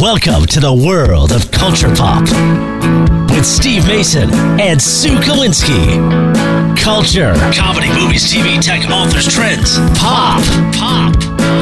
Welcome to the world of culture pop with Steve Mason and Sue Kalinsky. Culture, comedy, movies, TV, tech, authors, trends, pop, pop.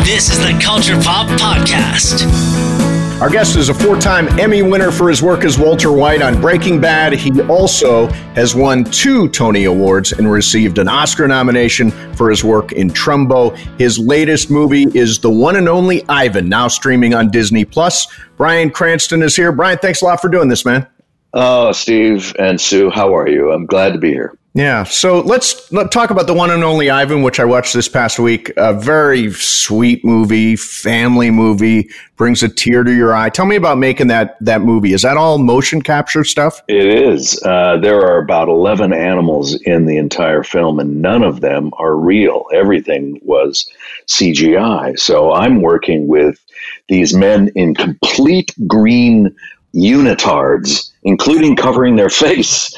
This is the Culture Pop Podcast. Our guest is a four time Emmy winner for his work as Walter White on Breaking Bad. He also has won two Tony Awards and received an Oscar nomination for his work in Trumbo. His latest movie is The One and Only Ivan, now streaming on Disney Plus. Bryan Cranston is here. Bryan, thanks a lot for doing this, man. Oh, Steve and Sue, how are you? I'm glad to be here. Yeah. So let's let talk about the one and only Ivan, which I watched this past week. A very sweet movie, family movie, brings a tear to your eye. Tell me about making that that movie. Is that all motion capture stuff? It is. Uh, there are about eleven animals in the entire film, and none of them are real. Everything was CGI. So I'm working with these men in complete green unitards, including covering their face,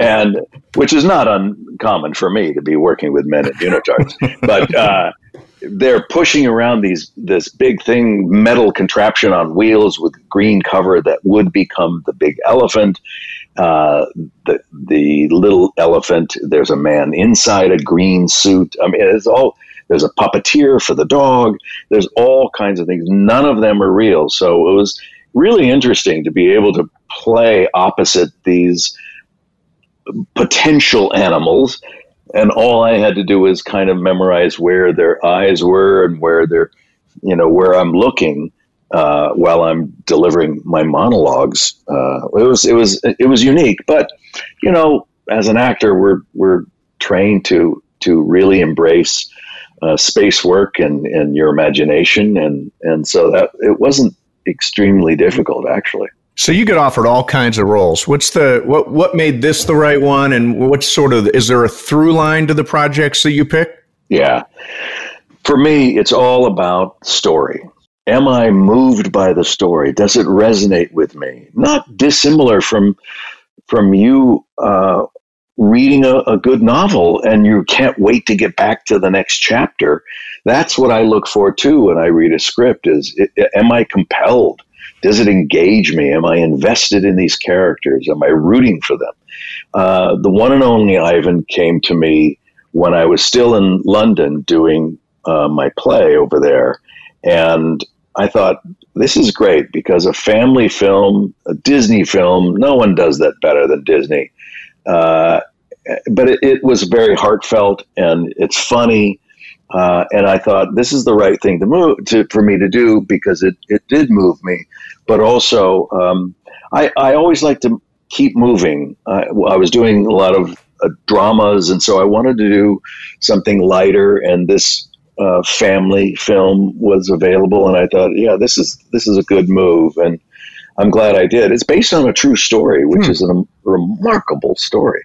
and which is not uncommon for me to be working with men in unitards. but uh, they're pushing around these this big thing, metal contraption on wheels with green cover that would become the big elephant. Uh, the the little elephant. There's a man inside a green suit. I mean, it's all. There's a puppeteer for the dog. There's all kinds of things. None of them are real. So it was really interesting to be able to play opposite these potential animals. And all I had to do was kind of memorize where their eyes were and where they're, you know, where I'm looking uh, while I'm delivering my monologues. Uh, it was it was it was unique, but you know, as an actor, we're we're trained to to really embrace uh, space work and, and your imagination, and and so that it wasn't extremely difficult, actually. So you get offered all kinds of roles. What's the what what made this the right one and what sort of is there a through line to the projects that you pick? Yeah. For me, it's all about story. Am I moved by the story? Does it resonate with me? Not dissimilar from from you uh, reading a, a, good novel and you can't wait to get back to the next chapter. That's what I look for too when I read a script is it, am I compelled? Does it engage me? Am I invested in these characters? Am I rooting for them? Uh, the one and only Ivan came to me when I was still in London doing uh, my play over there. And I thought, this is great because a family film, a Disney film, no one does that better than Disney. Uh, but it, it, was very heartfelt and it's funny. Uh, and I thought this is the right thing to move to, for me to do because it, it did move me. But also, um, I, I always like to keep moving. I was doing a lot of uh, dramas, and so I wanted to do something lighter. And this uh, family film was available, and I thought, yeah, this is this is a good move. And I'm glad I did. It's based on a true story, which hmm. is a remarkable story.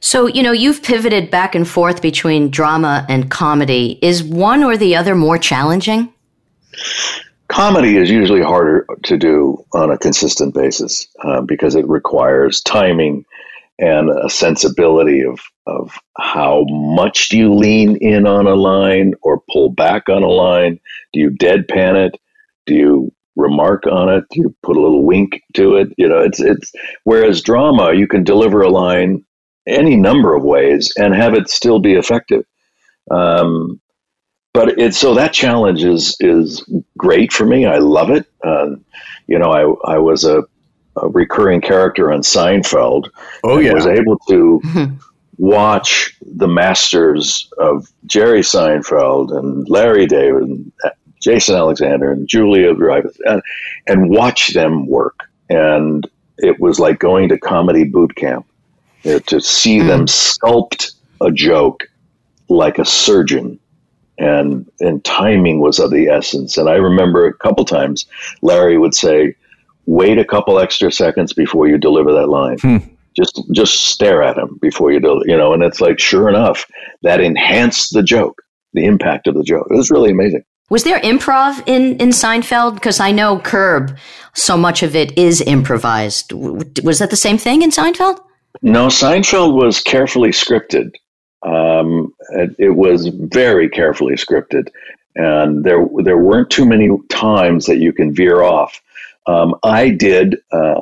So, you know, you've pivoted back and forth between drama and comedy. Is one or the other more challenging? Comedy is usually harder to do on a consistent basis uh, because it requires timing and a sensibility of, of how much do you lean in on a line or pull back on a line? Do you deadpan it? Do you remark on it? You put a little wink to it? You know, it's it's whereas drama, you can deliver a line any number of ways and have it still be effective. Um, but it's so that challenge is is great for me. I love it. Uh, you know, I I was a, a, recurring character on Seinfeld. Oh yeah, was able to watch the masters of Jerry Seinfeld and Larry David and Jason Alexander and Julia Dreyfus, and, and watch them work. And it was like going to comedy boot camp you know, to see mm. them sculpt a joke like a surgeon. And, and timing was of the essence. And I remember a couple times Larry would say, wait a couple extra seconds before you deliver that line. Hmm just just stare at him before you do you know and it's like sure enough that enhanced the joke the impact of the joke it was really amazing was there improv in, in Seinfeld? Because I know Curb, so much of it is improvised. Was that the same thing in Seinfeld? No, Seinfeld was carefully scripted. Um, it, it, was very carefully scripted, and there there weren't too many times that you can veer off. Um, I did uh,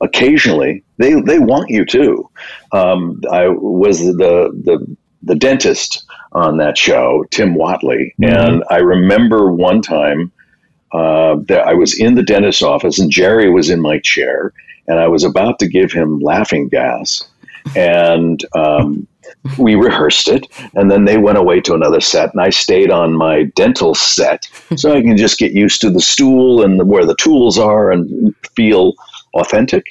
occasionally. They they want you to. Um, I was the the the dentist on that show, Tim Whatley, mm-hmm. and I remember one time uh, that I was in the dentist's office and Jerry was in my chair, and I was about to give him laughing gas, and um, we rehearsed it, and then they went away to another set, and I stayed on my dental set so I can just get used to the stool and where the tools are and feel authentic.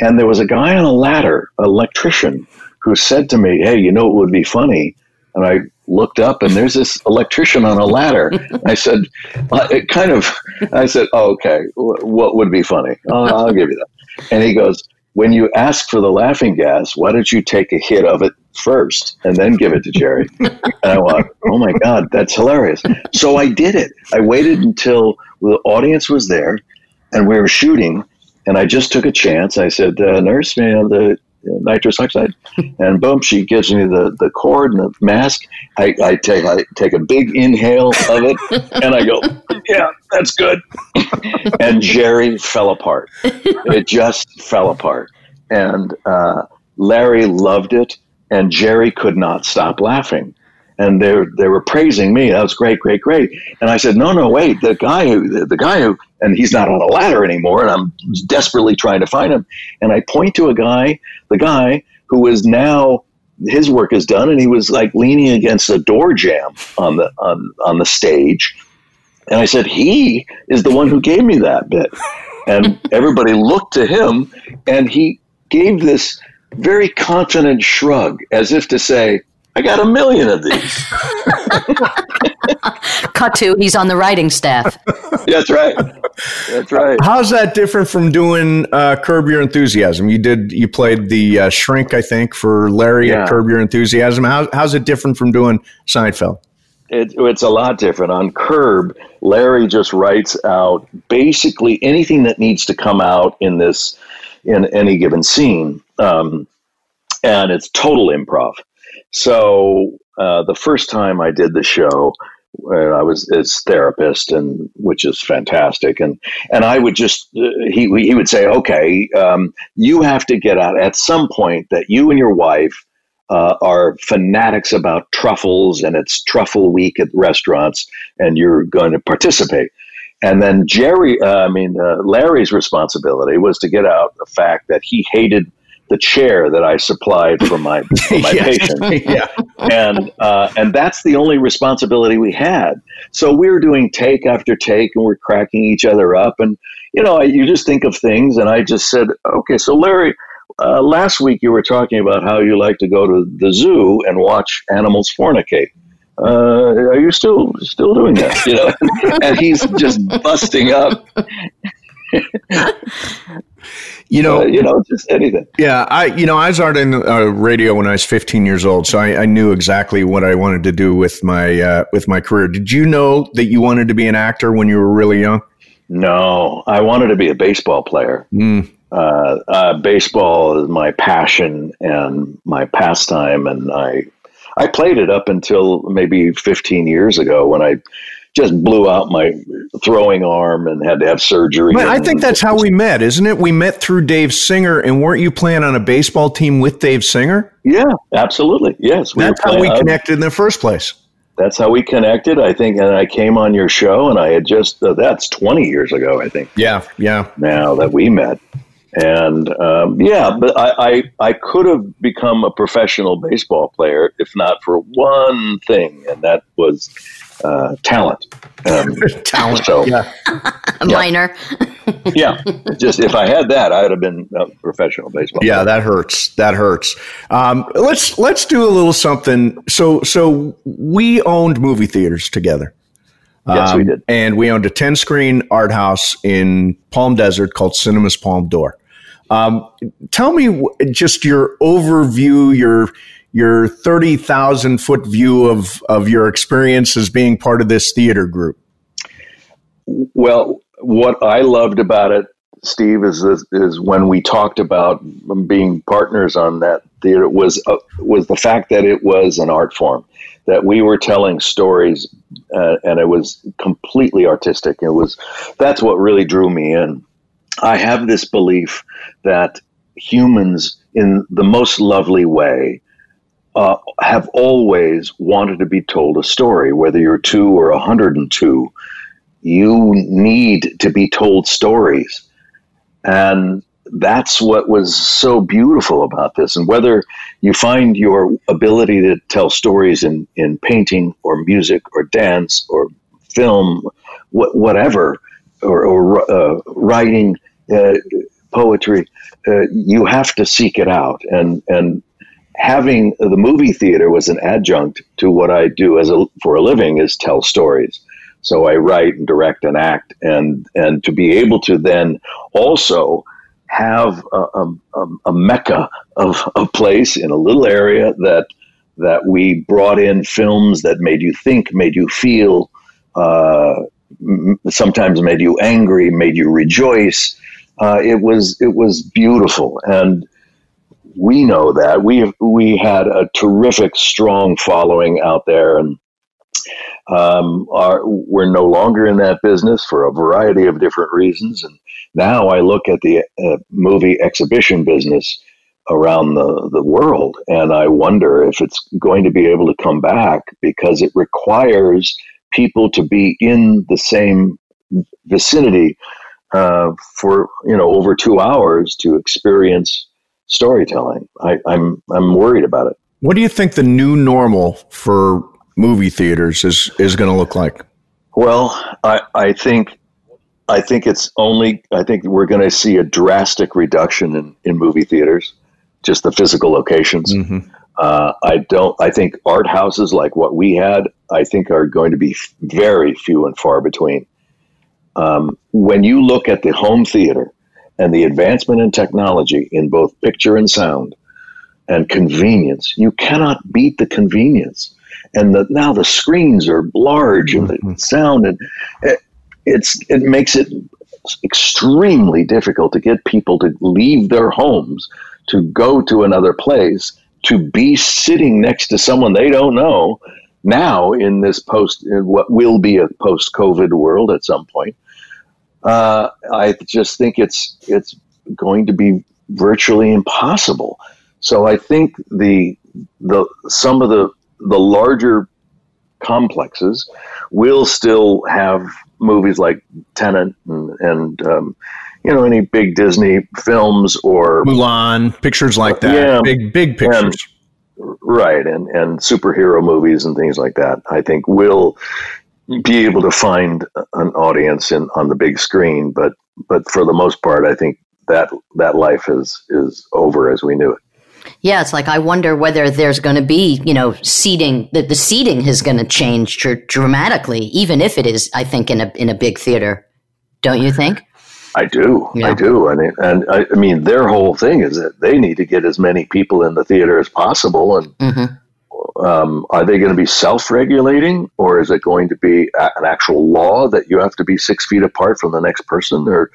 And there was a guy on a ladder, an electrician, who said to me, "Hey, you know it would be funny?" And I looked up, and there's this electrician on a ladder. I said, "It kind of." I said, oh, "Okay, what would be funny? Oh, I'll give you that." And he goes, "When you ask for the laughing gas, why don't you take a hit of it first and then give it to Jerry?" And I went, "Oh my God, that's hilarious!" So I did it. I waited until the audience was there, and we were shooting. And I just took a chance. I said, uh, "Nurse, may I have the nitrous oxide, and boom, she gives me the, the cord and the mask. I, I take I take a big inhale of it, and I go, yeah, that's good. and Jerry fell apart. It just fell apart, and uh, Larry loved it, and Jerry could not stop laughing and they they were praising me. That was great, great, great. And I said, no, no, wait, the guy who the, the, guy who and he's not on a ladder anymore, and I'm desperately trying to find him. And I point to a guy, the guy who is now his work is done, and he was like leaning against a door jamb on the on on the stage. And I said, he is the one who gave me that bit. And everybody looked to him, and he gave this very confident shrug, as if to say, I got a million of these. Cut to, he's on the writing staff. That's right. That's right. How's that different from doing uh, Curb Your Enthusiasm? You did, you played the uh, shrink, I think, for Larry yeah. at Curb Your Enthusiasm. How, how's it different from doing Seinfeld? It, it's a lot different. On Curb, Larry just writes out basically anything that needs to come out in this, in any given scene. Um, and it's total improv. So uh, the first time I did the show, I was his therapist, and which is fantastic. And and I would just uh, he he would say, okay, um, you have to get out at some point that you and your wife uh, are fanatics about truffles, and it's truffle week at restaurants, and you're going to participate. And then Jerry, uh, I mean uh, Larry's responsibility was to get out the fact that he hated the chair that I supplied for my for my patient. yeah. And uh, and that's the only responsibility we had. So we were doing take after take, and we're cracking each other up. And you know, you just think of things, and I just said, okay, so Larry. Uh, last week you were talking about how you like to go to the zoo and watch animals fornicate. Uh, are you still still doing that? You know, and he's just busting up. You know, uh, you know, just anything. Yeah, I, you know, I started in uh, radio when I was 15 years old, so I, I, knew exactly what I wanted to do with my uh, with my career. Did you know that you wanted to be an actor when you were really young? No, I wanted to be a baseball player. Mm. baseball is my passion and my pastime, and I I played it up until maybe 15 years ago when I just blew out my throwing arm and had to have surgery. But I think that's how we met, isn't it? We met through Dave Singer, and weren't you playing on a baseball team with Dave Singer? Yeah, absolutely. Yes, we that's how we connected in the first place. That's how we connected. I think, and I came on your show, and I had just uh, that's twenty years ago. I think. Yeah, yeah. Now that we met, and um, yeah, but I, I, I could have become a professional baseball player if not for one thing, and that was uh, talent. Um, talent. So, yeah. Minor. yeah, just if I had that, I would have been a professional baseball. Yeah, player. that hurts. That hurts. Um, let's let's do a little something. So so we owned movie theaters together. Yes, um, we did. And we owned a 10 screen art house in Palm Desert called Cinemas Palme d'Or. Um, tell me just your overview, your your 30,000 foot view of, of your experience as being part of this theater group? Well, what I loved about it, Steve, is is when we talked about being partners on that theater was uh, was the fact that it was an art form. that we were telling stories, uh, and it was completely artistic. It was that's what really drew me in. I have this belief that humans, in the most lovely way, uh, have always wanted to be told a story, whether you're two or 102. You need to be told stories. And that's what was so beautiful about this. And whether you find your ability to tell stories in, in painting or music or dance or film, wh- whatever, or, or uh, writing, uh, poetry, uh, you have to seek it out. And, and having the movie theater was an adjunct to what I do as a, for a living is tell stories. So I write and direct and act, and and to be able to then also have a, a, a mecca of a place in a little area that that we brought in films that made you think, made you feel, uh, sometimes made you angry, made you rejoice. Uh, it was it was beautiful, and we know that we we had a terrific, strong following out there, and um, are, we're no longer in that business for a variety of different reasons. And now I look at the uh, movie exhibition business around the, the world, and I wonder if it's going to be able to come back because it requires people to be in the same vicinity uh, for you know over two hours to experience storytelling. I, I'm I'm worried about it. What do you think the new normal for movie theaters is is going to look like? Well, I I think I think it's only I think we're going to see a drastic reduction in in movie theaters, just the physical locations. Mm-hmm. Uh, I don't. I think art houses like what we had, I think, are going to be very few and far between. Um, when you look at the home theater and the advancement in technology in both picture and sound and convenience, you cannot beat the convenience. And the, now the screens are large and the mm-hmm. sound and it, it's it makes it extremely difficult to get people to leave their homes to go to another place to be sitting next to someone they don't know now in this post in what will be a post covid world at some point uh, i just think it's it's going to be virtually impossible so i think the the some of the the larger complexes will still have movies like Tenet and, and um, you know any big Disney films or Mulan pictures like that. Yeah, big big pictures. And, right, and and superhero movies and things like that. I think will be able to find an audience in on the big screen, but but for the most part, I think that that life is is over as we knew it. Yeah, it's like I wonder whether there's going to be, you know, seating. That the seating is going to change dr- dramatically, even if it is, I think, in a in a big theater. Don't you think? I do. Yeah. I do. And and I, I, mean, their whole thing is that they need to get as many people in the theater as possible. And mm-hmm. Um, are they going to be self-regulating, or is it going to be an actual law that you have to be six feet apart from the next person? Or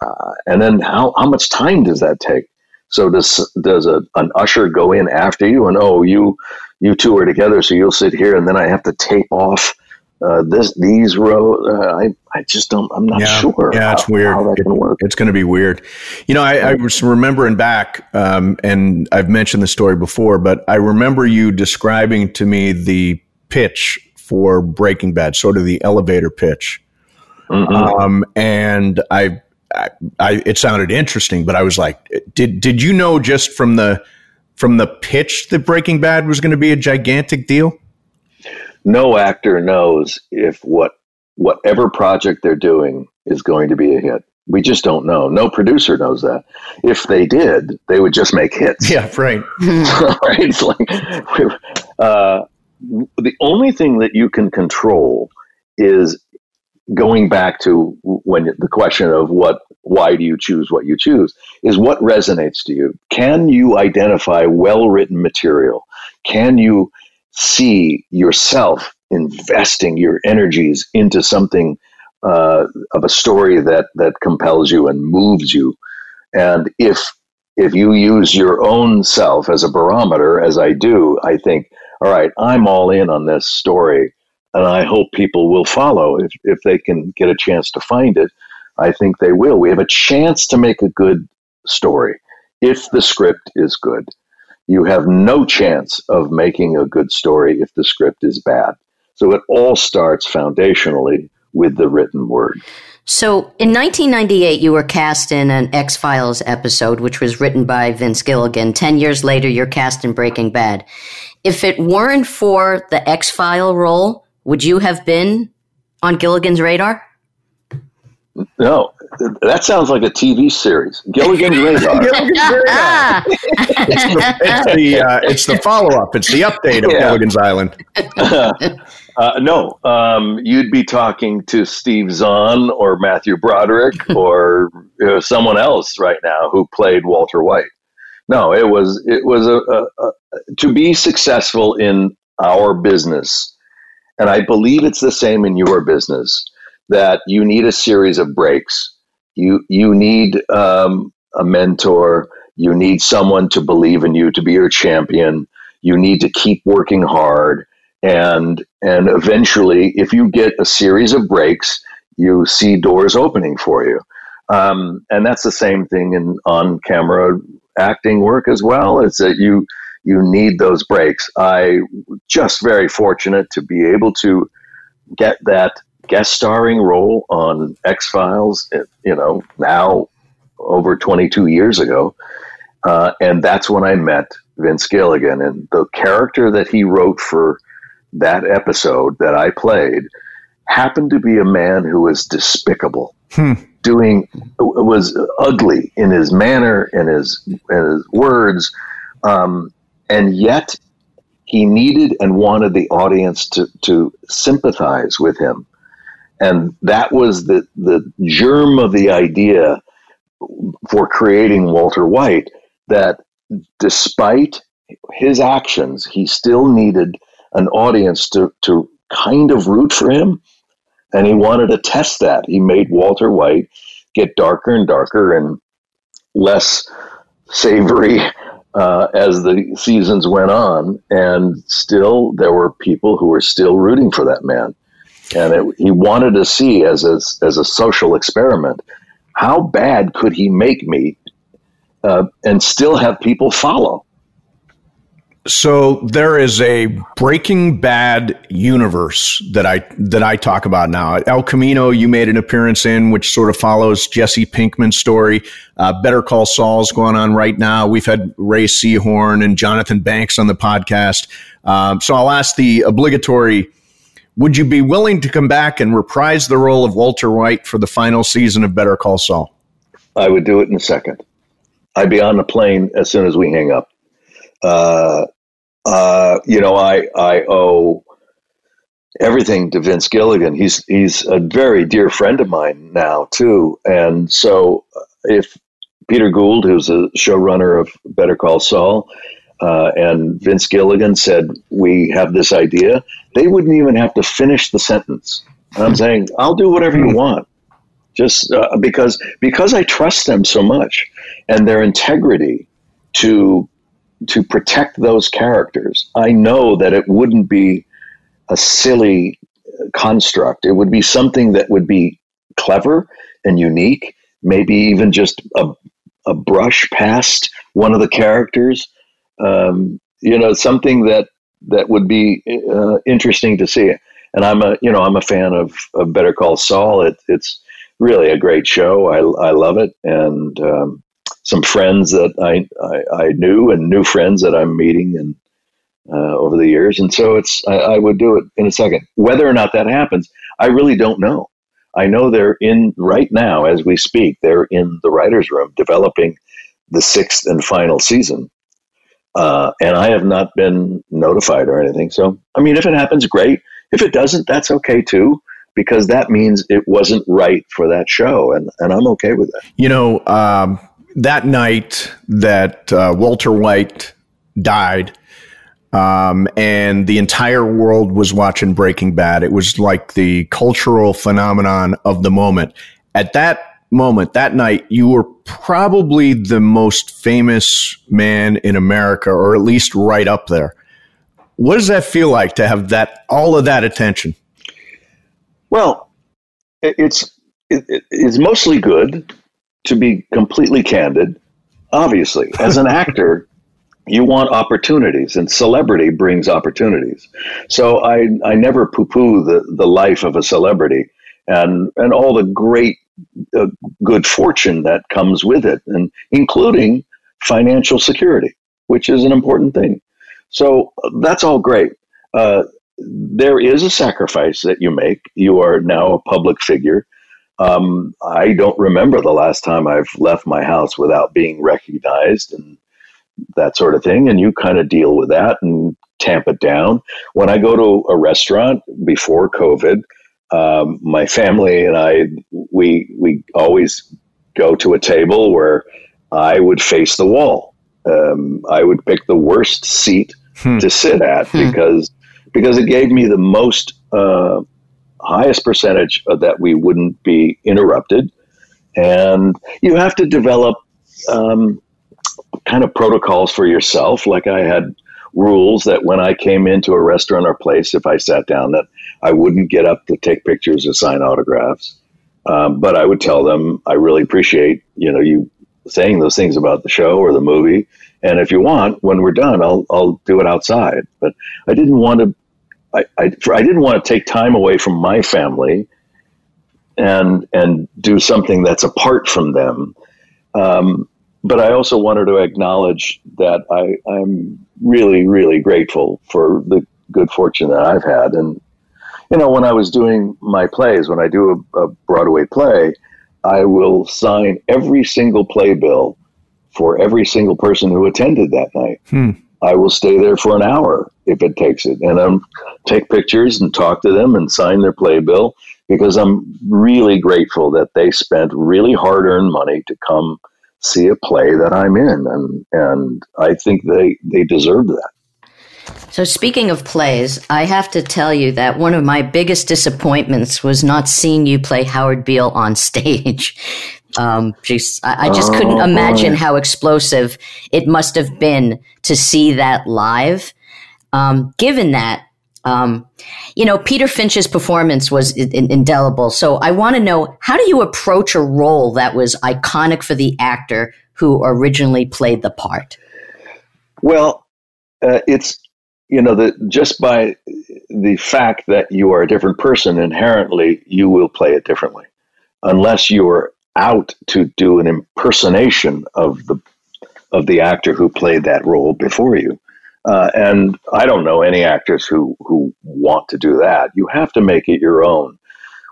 uh, and then how how much time does that take? So does does a, an usher go in after you and oh you you two are together so you'll sit here and then I have to tape off uh, this these rows. Uh, I I just don't. I'm not yeah, sure. Yeah, it's how, weird. How it, it's going to be weird. You know, I, I was remembering back, um, and I've mentioned the story before, but I remember you describing to me the pitch for Breaking Bad, sort of the elevator pitch. Mm-hmm. Um, and I I, I, it sounded interesting, but I was like, did did you know just from the from the pitch that Breaking Bad was going to be a gigantic deal? No actor knows if what whatever project they're doing is going to be a hit. We just don't know. No producer knows that. If they did, they would just make hits. Yeah, right. right. It's like uh, the only thing that you can control is going back to when the question of what why do you choose what you choose is what resonates to you can you identify well written material can you see yourself investing your energies into something uh, of a story that that compels you and moves you and if if you use your own self as a barometer as i do i think all right, I'm all in on this story, and I hope people will follow if, if they can get a chance to find it. I think they will. We have a chance to make a good story if the script is good. You have no chance of making a good story if the script is bad. So it all starts foundationally with the written word. So in 1998, you were cast in an X Files episode, which was written by Vince Gilligan. Ten years later, you're cast in Breaking Bad. If it weren't for the X File role, would you have been on Gilligan's radar? No, that sounds like a TV series. Gilligan's Radar. Gilligan's Radar. it's the, it's the, uh, it's the follow up. It's the update of yeah. Gilligan's Island. Uh, no, um, you'd be talking to Steve Zahn or Matthew Broderick or you know, someone else right now who played Walter White. No, it was it was a, a, a to be successful in our business, and I believe it's the same in your business that you need a series of breaks. You you need um, a mentor. You need someone to believe in you to be your champion. You need to keep working hard, and and eventually, if you get a series of breaks, you see doors opening for you. Um, and that's the same thing in on camera acting work as well. Is that you you need those breaks. I just very fortunate to be able to get that guest starring role on X Files, you know, now over 22 years ago. Uh, and that's when I met Vince Gilligan. And the character that he wrote for that episode that I played happened to be a man who was despicable, hmm. doing, was ugly in his manner and his, and his words. Um, and yet he needed and wanted the audience to, to sympathize with him and that was the, the germ of the idea for creating Walter White that despite his actions, he still needed an audience to, to kind of root for him. And he wanted to test that. He made Walter White get darker and darker and less savory uh, as the seasons went on. And still, there were people who were still rooting for that man and it, he wanted to see as a, as a social experiment how bad could he make me uh, and still have people follow so there is a Breaking Bad universe that I that I talk about now. El Camino, you made an appearance in, which sort of follows Jesse Pinkman's story. Uh, Better Call Saul's going on right now. We've had Rhea Seehorn and Jonathan Banks on the podcast. Um, so I'll ask the obligatory would you be willing to come back and reprise the role of Walter White for the final season of Better Call Saul? I would do it in a second. I'd be on the plane as soon as we hang up. Uh, uh, you know, I I owe everything to Vince Gilligan. He's he's a very dear friend of mine now too, and so if Peter Gould, who's a showrunner of Better Call Saul, uh, and Vince Gilligan said, We have this idea, they wouldn't even have to finish the sentence. And I'm saying, I'll do whatever you want. Just uh, because because I trust them so much and their integrity to to protect those characters. I know that it wouldn't be a silly construct. It would be something that would be clever and unique, maybe even just a, a brush past one of the characters um, you know, something that that would be uh, interesting to see. And I'm a, you know, I'm a fan of, of Better Call Saul. It, it's really a great show. I, I love it. And um, some friends that I, I, I, knew and new friends that I'm meeting and uh, over the years. And so it's, I, I would do it in a second. Whether or not that happens, I really don't know. I know they're in right now as we speak. They're in the writers' room developing the sixth and final season, uh, and I have not been notified or anything. So, I mean, if it happens, great. If it doesn't, that's okay too, because that means it wasn't right for that show, and, and I'm okay with that. You know, um, that night that uh, Walter White died, um, and the entire world was watching Breaking Bad, it was like the cultural phenomenon of the moment. At that moment, that night, you were probably the most famous man in America, or at least right up there. What does that feel like to have that all of that attention? Well, it's it's mostly good to be completely candid. Obviously, as an actor, you want opportunities, and celebrity brings opportunities. So I I never poo poo the the life of a celebrity and and all the great uh, good fortune that comes with it, and including financial security, which is an important thing. So that's all great. Uh, there is a sacrifice that you make. You are now a public figure. Um, I don't remember the last time I've left my house without being recognized and that sort of thing. And you kind of deal with that and tamp it down. When I go to a restaurant before COVID, um, my family and I, we we always go to a table where I would face the wall. Um, I would pick the worst seat hmm. to sit at hmm. because because it gave me the most uh, highest percentage that we wouldn't be interrupted, and you have to develop um, kind of protocols for yourself. Like I had rules that when I came into a restaurant or place, if I sat down, that I wouldn't get up to take pictures or sign autographs. Um, but I would tell them I really appreciate you know you saying those things about the show or the movie. And if you want, when we're done, I'll I'll do it outside. But I didn't want to. I, I, I didn't want to take time away from my family and and do something that's apart from them. Um, but I also wanted to acknowledge that I, I'm really, really grateful for the good fortune that I've had. And, you know, when I was doing my plays, when I do a, a Broadway play, I will sign every single playbill for every single person who attended that night. Hmm. I will stay there for an hour if it takes it, and um, take pictures and talk to them and sign their playbill because I'm really grateful that they spent really hard-earned money to come see a play that I'm in, and and I think they they deserve that. So, speaking of plays, I have to tell you that one of my biggest disappointments was not seeing you play Howard Beale on stage. Um, geez, I, I, just oh, couldn't imagine boy. how explosive it must have been to see that live. Um, given that, um, you know, Peter Finch's performance was in- indelible. So I want to know how do you approach a role that was iconic for the actor who originally played the part? Well, uh, it's you know that just by the fact that you are a different person inherently you will play it differently unless you are out to do an impersonation of the of the actor who played that role before you uh, and I don't know any actors who, who want to do that. You have to make it your own,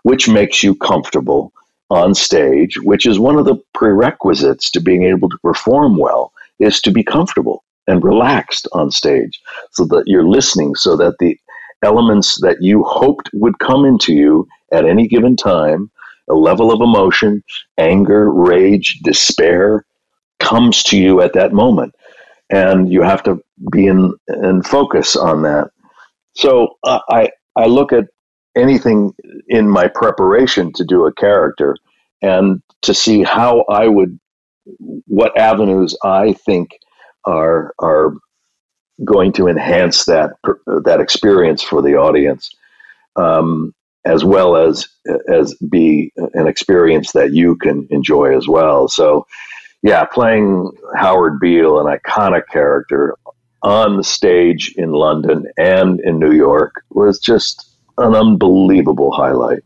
which makes you comfortable on stage, which is one of the prerequisites to being able to perform well, is to be comfortable and relaxed on stage so that you're listening, so that the elements that you hoped would come into you at any given time, a level of emotion, anger, rage, despair, comes to you at that moment and you have to be in in focus on that. So uh, I I look at anything in my preparation to do a character and to see how I would what avenues I think are are going to enhance that that experience for the audience, um, as well as as be an experience that you can enjoy as well. So yeah, playing Howard Beale, an iconic character, on the stage in London and in New York was just an unbelievable highlight.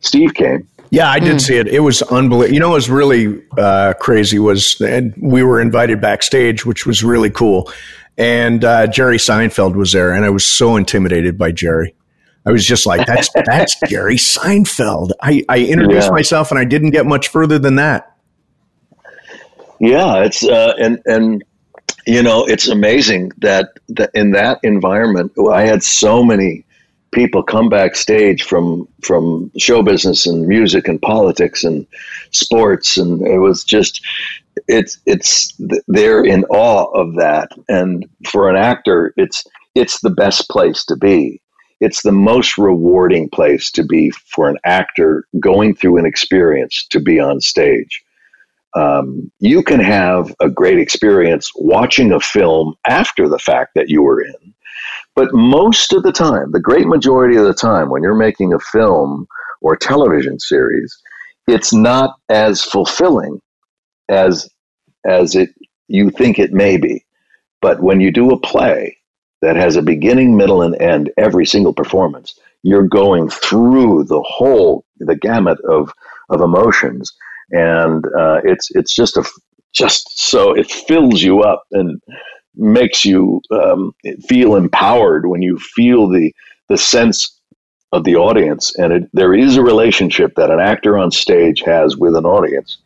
Steve came. Yeah, I did mm. see it. It was unbelievable. You know, what was really uh, crazy was, and we were invited backstage, which was really cool. And uh, Jerry Seinfeld was there, and I was so intimidated by Jerry. I was just like, "That's that's Jerry Seinfeld." I, I introduced yeah. myself, and I didn't get much further than that. Yeah, it's uh, and and you know it's amazing that that in that environment, I had so many people come backstage from from show business and music and politics and sports, and it was just it's it's they're in awe of that, and for an actor, it's it's the best place to be. It's the most rewarding place to be for an actor going through an experience to be on stage um, you can have a great experience watching a film after the fact that you were in, But most of the time, the great majority of the time, when you're making a film or television series, it's not as fulfilling as as it you think it may be. But when you do a play that has a beginning, middle, and end, every single performance, you're going through the whole the gamut of of emotions, and uh, it's it's just a just so it fills you up and makes you um, feel empowered when you feel the the sense of the audience, and it, there is a relationship that an actor on stage has with an audience,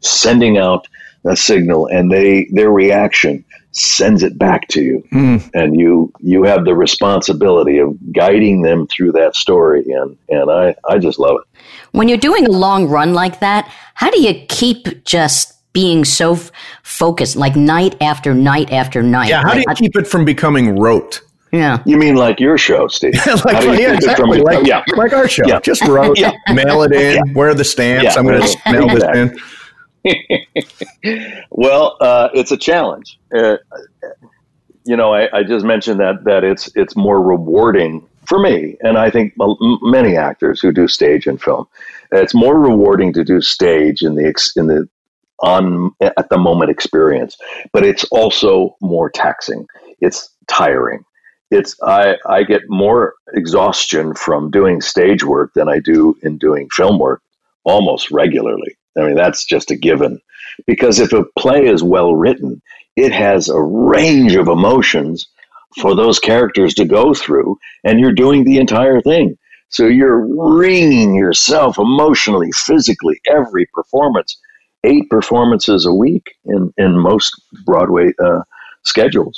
sending out a signal, and they their reaction sends it back to you, mm. and you you have the responsibility of guiding them through that story, and and I I just love it. When you're doing a long run like that, how do you keep just being so f- focused, like night after night after night? Yeah, how like, do you keep it from becoming rote? Yeah. You mean like your show, Steve? like, yeah, exactly. Like, yeah. like our show. Yeah. Just wrote, yeah. mail it in, yeah. where are the stamps? I'm going to mail exactly. this in. well, uh, it's a challenge. Uh, you know, I, I, just mentioned that that it's it's more rewarding for me, and I think many actors who do stage and film, it's more rewarding to do stage in the in the on at the moment experience, but it's also more taxing. It's tiring. It's I I get more exhaustion from doing stage work than I do in doing film work almost regularly. I mean, that's just a given. Because if a play is well written, it has a range of emotions for those characters to go through, and you're doing the entire thing. So you're wringing yourself emotionally, physically, every performance. Eight performances a week in, in most Broadway uh, schedules.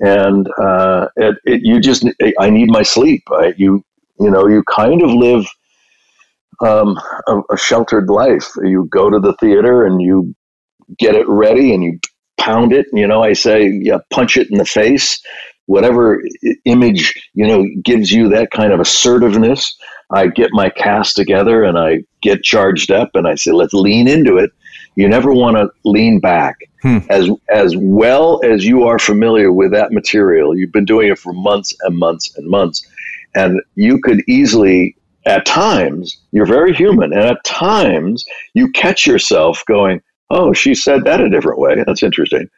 And uh, it, it, you just, I need my sleep. I, you, you know, you kind of live um, a, a, sheltered life. You go to the theater and you get it ready and you pound it. You know, I say, yeah, punch it in the face. Whatever image you know gives you that kind of assertiveness. I get my cast together and I get charged up and I say, let's lean into it. You never want to lean back. Hmm. As as well as you are familiar with that material, you've been doing it for months and months and months, and you could easily at times you're very human and at times you catch yourself going oh she said that a different way. That's interesting.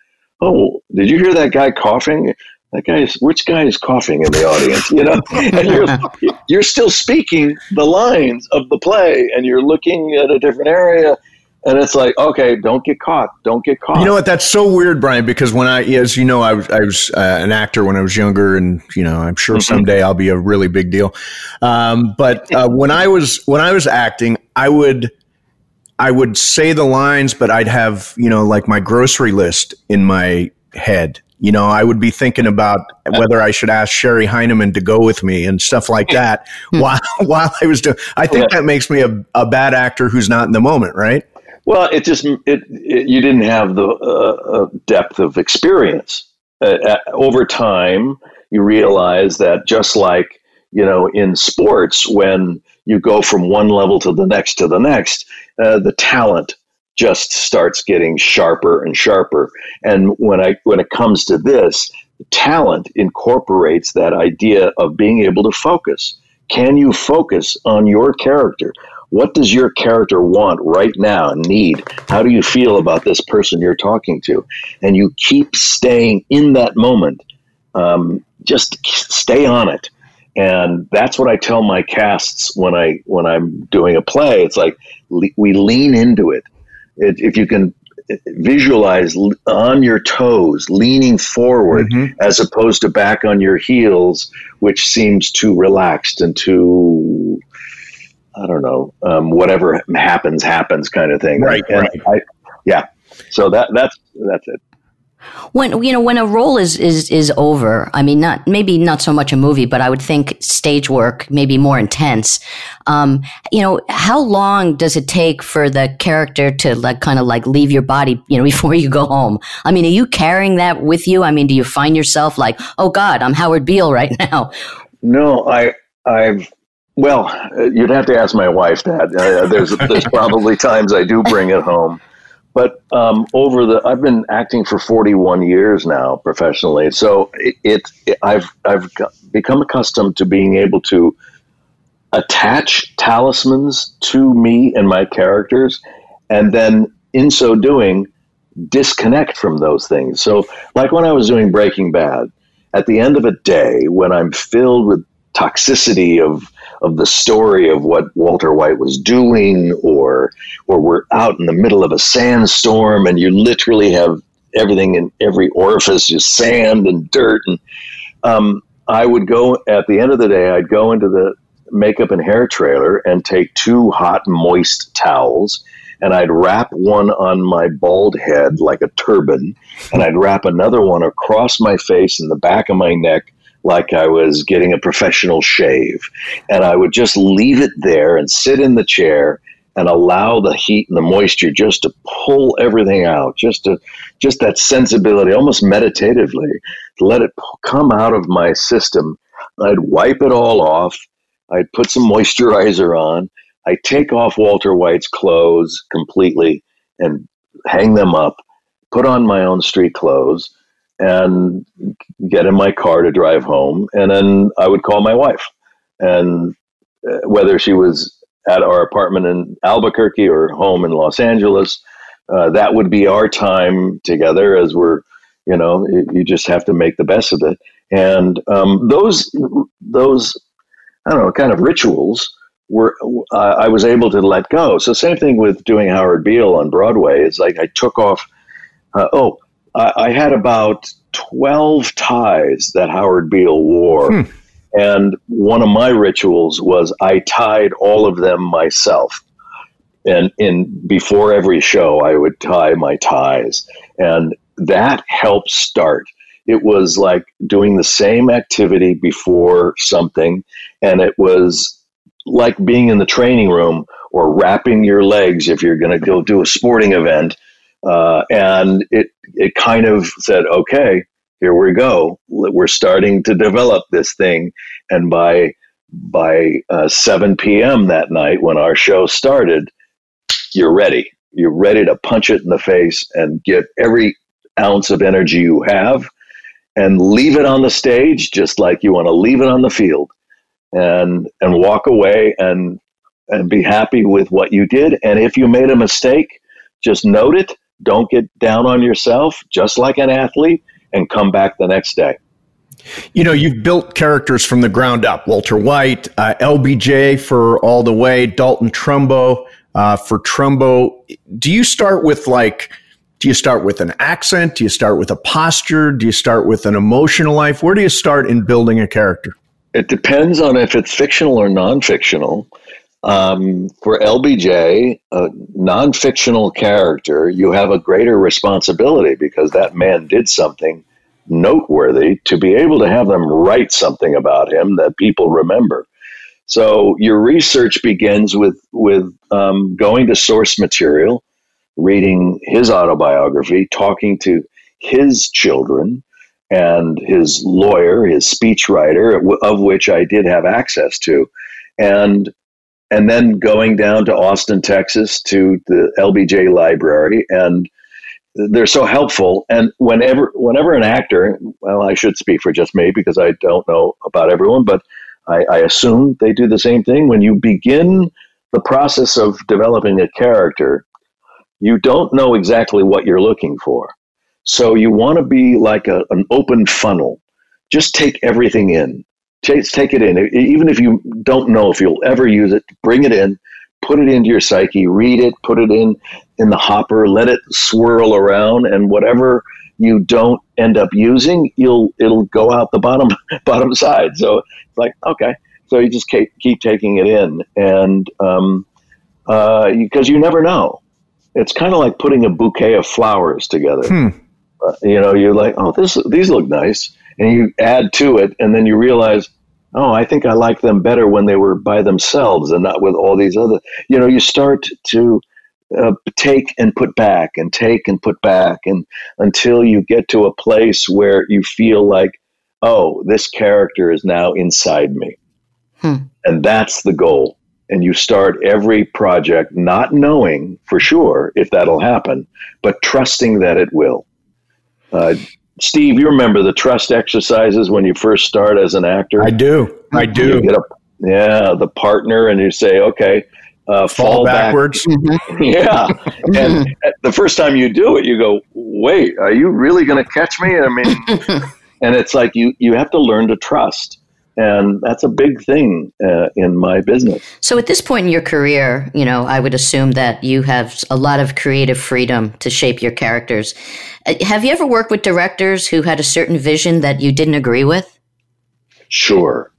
Oh did you hear that guy coughing? That guy is which guy is coughing in the audience? You know? And you're, you're still speaking the lines of the play and you're looking at a different area and it's like, okay, don't get caught. Don't get caught. You know what? That's so weird, Bryan. Because when I, as you know, I was, I was uh, an actor when I was younger, and you know, I'm sure mm-hmm. someday I'll be a really big deal. Um, but uh, when I was when I was acting, I would. I would say the lines, but I'd have, you know, like my grocery list in my head. You know, I would be thinking about whether I should ask Sherry Heineman to go with me and stuff like that while while I was doing. I think that makes me a, a bad actor who's not in the moment, right? Well, it just it, it you didn't have the uh, uh depth of experience. Uh, over time, you realize that just like you know in sports, when you go from one level to the next to the next, uh, the talent just starts getting sharper and sharper. And when I when it comes to this, talent incorporates that idea of being able to focus. Can you focus on your character? What does your character want right now and need? How do you feel about this person you're talking to? And you keep staying in that moment. Um, just stay on it. And that's what I tell my casts when I when I'm doing a play. It's like le- we lean into it. it. If you can visualize on your toes, leaning forward mm-hmm. as opposed to back on your heels, which seems too relaxed and too I don't know, um, whatever happens, happens kind of thing. Right. And right. I, yeah. So that that's that's it. When you know when a role is is is over, I mean, not maybe not so much a movie, but I would think stage work maybe more intense. Um, you know, how long does it take for the character to like kind of like leave your body? You know, before you go home. I mean, are you carrying that with you? I mean, do you find yourself like, oh God, I'm Howard Beale right now? No, I I've well, uh, you'd have to ask my wife that. Uh, there's there's probably times I do bring it home, but um, over the I've been acting for 41 years now professionally, so it, it, it I've I've become accustomed to being able to attach talismans to me and my characters, and then in so doing, disconnect from those things. So, like when I was doing Breaking Bad, at the end of a day, when I'm filled with toxicity of of the story of what Walter White was doing, or or we're out in the middle of a sandstorm and you literally have everything in every orifice, just sand and dirt, and um, I would go at the end of the day. I'd go into the makeup and hair trailer and take two hot, moist towels and I'd wrap one on my bald head like a turban, and I'd wrap another one across my face and the back of my neck like I was getting a professional shave. And I would just leave it there and sit in the chair and allow the heat and the moisture just to pull everything out, just to just that sensibility, almost meditatively, to let it come out of my system. I'd wipe it all off. I'd put some moisturizer on. I take off Walter White's clothes completely and hang them up, put on my own street clothes, and get in my car to drive home. And then I would call my wife. And uh, whether she was at our apartment in Albuquerque or home in Los Angeles, uh, that would be our time together as we're, you know, you just have to make the best of it. And um, those, those, I don't know, kind of rituals were, uh, I was able to let go. So same thing with doing Howard Beale on Broadway. It's like I took off, uh, oh, I, I had about 12 ties that Howard Beale wore. Hmm. And one of my rituals was I tied all of them myself. And in before every show, I would tie my ties. And that helped start. It was like doing the same activity before something. And it was like being in the training room or wrapping your legs if you're going to go do a sporting event uh, and it it kind of said, okay, here we go. We're starting to develop this thing, and by by uh, 7 p.m. that night when our show started, you're ready. You're ready to punch it in the face and get every ounce of energy you have and leave it on the stage just like you want to leave it on the field and and walk away and and be happy with what you did and if you made a mistake just note it don't get down on yourself, just like an athlete, and come back the next day. You know, you've built characters from the ground up. Walter White, uh, LBJ for All the Way, Dalton Trumbo uh, for Trumbo. Do you start with like, do you start with an accent? Do you start with a posture? Do you start with an emotional life? Where do you start in building a character? It depends on if it's fictional or non fictional. Um, for LBJ, a non fictional character, you have a greater responsibility because that man did something noteworthy to be able to have them write something about him that people remember. So your research begins with with um, going to source material, reading his autobiography, talking to his children and his lawyer, his speechwriter, of which I did have access to, and and then going down to Austin, Texas to the LBJ library. And they're so helpful. And whenever whenever an actor well I should speak for just me because I don't know about everyone but I, I assume they do the same thing. When you begin the process of developing a character you don't know exactly what you're looking for. So you want to be like a, an open funnel. Just take everything in take, take it in. Even if you don't know if you'll ever use it, bring it in, put it into your psyche, read it, put it in in the hopper, let it swirl around, and whatever you don't end up using, you'll it'll go out the bottom bottom side. So it's like okay, so you just keep keep taking it in, and um, uh, because you never know, it's kind of like putting a bouquet of flowers together. Hmm. Uh, you know, you're like, oh, this these look nice and you add to it, and then you realize, oh, I think I like them better when they were by themselves and not with all these other. You know, you start to uh, take and put back and take and put back, and until you get to a place where you feel like, oh, this character is now inside me, hmm. and that's the goal. and you start every project not knowing for sure if that'll happen, but trusting that it will. Uh, Steve, you remember the trust exercises when you first start as an actor? I do. I do. You get a, yeah, the partner, and you say, okay, uh, fall, fall, backwards. Back. yeah. and the first time you do it, you go, wait, are you really going to catch me? I mean, and it's like you, you have to learn to trust. And that's a big thing uh, in my business. So, at this point in your career, you know, I would assume that you have a lot of creative freedom to shape your characters. Uh, have you ever worked with directors who had a certain vision that you didn't agree with? Sure.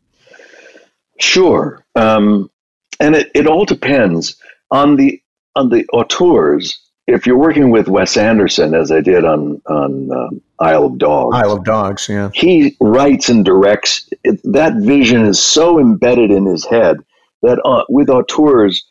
Sure. Um, and it, it all depends on the on the auteurs. If you're working with Wes Anderson, as I did on on um, Isle of Dogs, Isle of Dogs, yeah, he writes and directs. It, that vision is so embedded in his head that uh, with auteurs,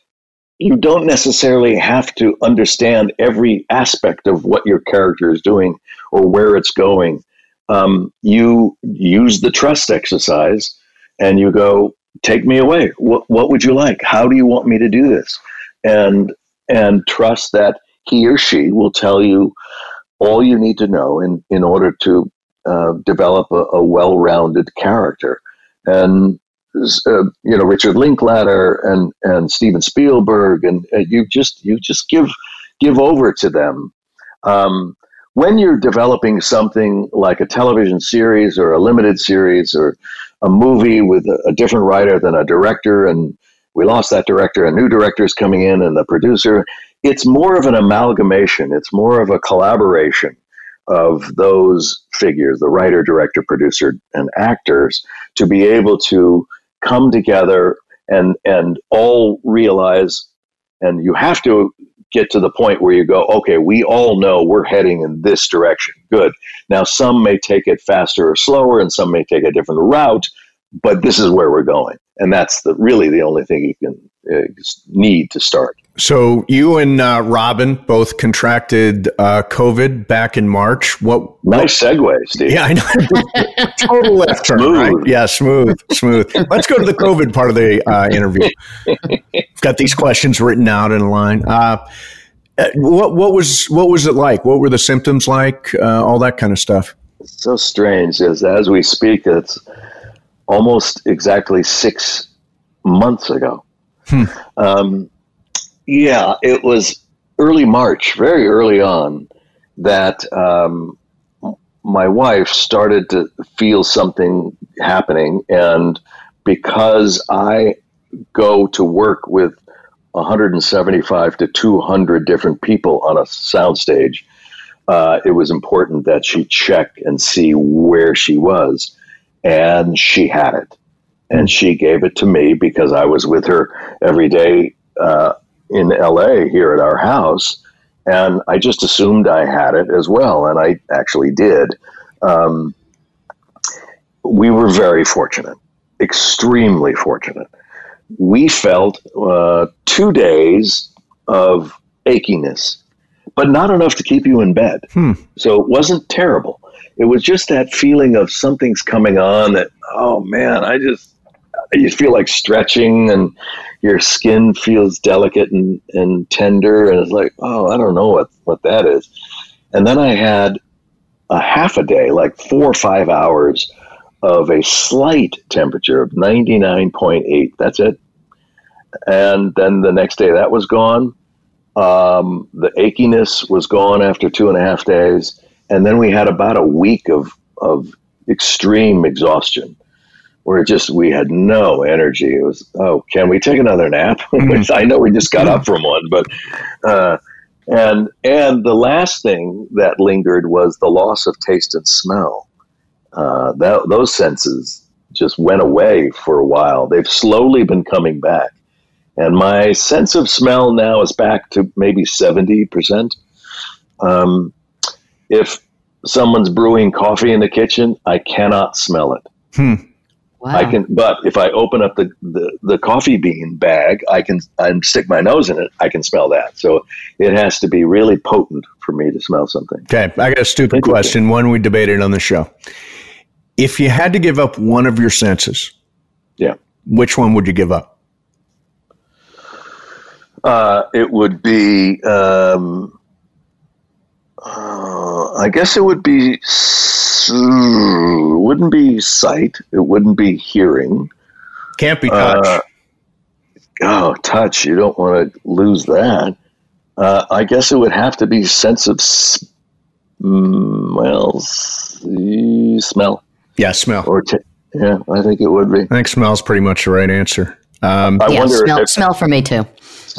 you don't necessarily have to understand every aspect of what your character is doing or where it's going. Um, you use the trust exercise, and you go, take me away. What, what would you like? How do you want me to do this? And and trust that he or she will tell you all you need to know in in order to uh, develop a, a well-rounded character. And uh, you know Richard Linklater and and Steven Spielberg, and uh, you just you just give give over to them. Um, when you're developing something like a television series or a limited series or a movie with a, a different writer than a director, and we lost that director, a new director is coming in, and the producer. It's more of an amalgamation. It's more of a collaboration of those figures, the writer, director, producer, and actors, to be able to come together and and all realize and you have to get to the point where you go, okay, we all know we're heading in this direction. Good. Now, some may take it faster or slower, and some may take a different route, but this is where we're going. And that's the, really the only thing you can uh, need to start. So you and uh, Robin both contracted uh, COVID back in March. What nice what, segue, Steve? Yeah, I know. Total left turn, smooth. right? Yeah, smooth, smooth. Let's go to the COVID part of the uh, interview. Got these questions written out in a line. Uh, uh, what what was what was it like? What were the symptoms like? Uh, all that kind of stuff. It's so strange, as as we speak, it's almost exactly six months ago. Hmm. Um, yeah, it was early March, very early on, that um, my wife started to feel something happening. And because I go to work with 175 to 200 different people on a soundstage, uh, it was important that she check and see where she was. And she had it. And she gave it to me because I was with her every day uh, in LA here at our house, and I just assumed I had it as well, and I actually did. Um, we were very fortunate, extremely fortunate. We felt uh, two days of achiness, but not enough to keep you in bed. Hmm. So it wasn't terrible. It was just that feeling of something's coming on that, oh man, I just, you feel like stretching and your skin feels delicate and, and tender and it's like oh i don't know what, what that is. And then i had a half a day like four or five hours of a slight temperature of 99.8 that's it. And then the next day that was gone. Um, the achiness was gone after two and a half days. And then we had about a week of, of extreme exhaustion where just we had no energy. It was, oh, can we take another nap? Mm-hmm. I know we just got up from one, but uh, and and the last thing that lingered was the loss of taste and smell. Uh, that, those senses just went away for a while. They've slowly been coming back, and my sense of smell now is back to maybe seventy percent. Um, if someone's brewing coffee in the kitchen, I cannot smell it. Hmm. Wow. I can, but if I open up the, the, the coffee bean bag, I can and stick my nose in it. I can smell that. So it has to be really potent for me to smell something. Okay, I got a stupid question. One we debated on the show. If you had to give up one of your senses, yeah, which one would you give up? Uh, it would be. Um, uh, I guess it would be. Wouldn't be sight. It wouldn't be hearing. Can't be touch. Uh, oh, touch. You don't want to lose that. Uh, I guess it would have to be sense of mm, well, smell. Yeah, smell. Or t- yeah, I think it would be. I think smell's pretty much the right answer. Um, I yeah, wonder smell, if smell for me too.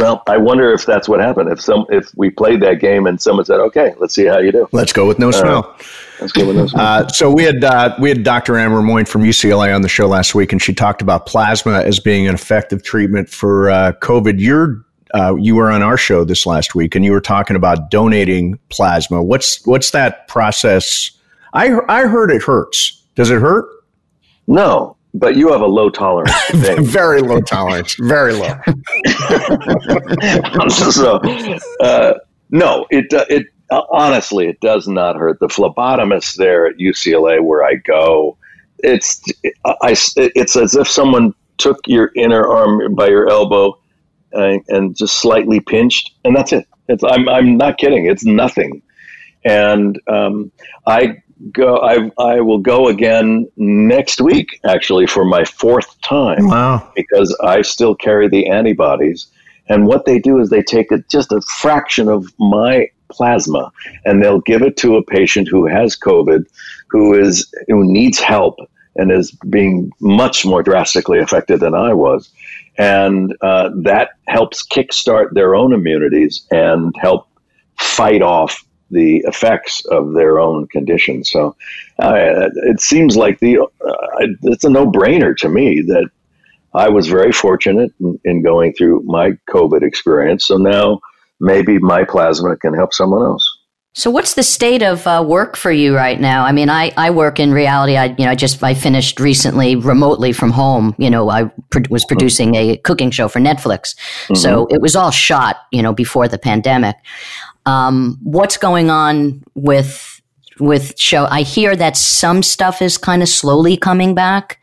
Smell. I wonder if that's what happened. If some, if we played that game and someone said, "Okay, let's see how you do." Let's go with no uh, smell. let's go with no smell. Uh, so we had uh, we had Dr. Anne Rimoin from UCLA on the show last week, and she talked about plasma as being an effective treatment for uh, COVID. You're uh, you were on our show this last week, and you were talking about donating plasma. What's what's that process? I I heard it hurts. Does it hurt? No, but you have a low tolerance. very low tolerance. Very low. so, uh, no, it uh, it uh, honestly it does not hurt. The phlebotomist there at UCLA, where I go, it's I it's as if someone took your inner arm by your elbow and, and just slightly pinched, and that's it. It's, I'm I'm not kidding. It's nothing. And um, I go. I I will go again next week, actually, for my fourth time. Wow! Because I still carry the antibodies, and what they do is they take a, just a fraction of my plasma, and they'll give it to a patient who has COVID, who is who needs help and is being much more drastically affected than I was, and uh, that helps kickstart their own immunities and help fight off the effects of their own condition. So uh, it seems like the uh, it's a no brainer to me that I was very fortunate in, in, going through my COVID experience. So now maybe my plasma can help someone else. So what's the state of uh, work for you right now? I mean, I, I work in reality. I you know I just I finished recently remotely from home. You know, I pro- was producing a cooking show for Netflix, mm-hmm. so it was all shot you know before the pandemic. Um, what's going on with with show? I hear that some stuff is kind of slowly coming back.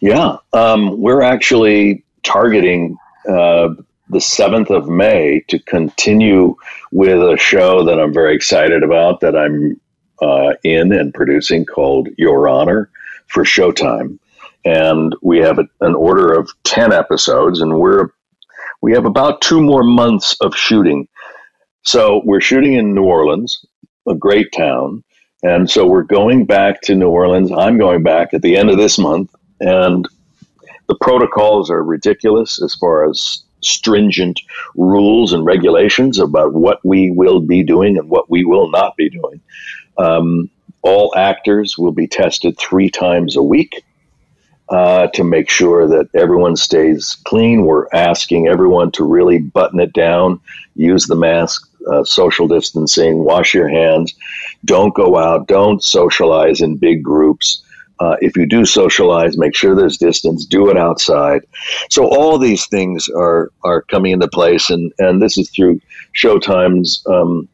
Yeah, um, we're actually targeting uh, the 7th of May to continue with a show that I'm very excited about that I'm uh, in and producing called Your Honor for Showtime. And we have a, an order of 10 episodes, and we're we have about two more months of shooting so we're shooting in New Orleans, a great town. And so we're going back to New Orleans. I'm going back at the end of this month. And the protocols are ridiculous as far as stringent rules and regulations about what we will be doing and what we will not be doing. Um, all actors will be tested three times a week uh, to make sure that everyone stays clean. We're asking everyone to really button it down, use the mask, uh, social distancing, wash your hands, don't go out, don't socialize in big groups. Uh, if you do socialize, make sure there's distance. Do it outside. So all these things are are coming into place, and and this is through Showtime's, um,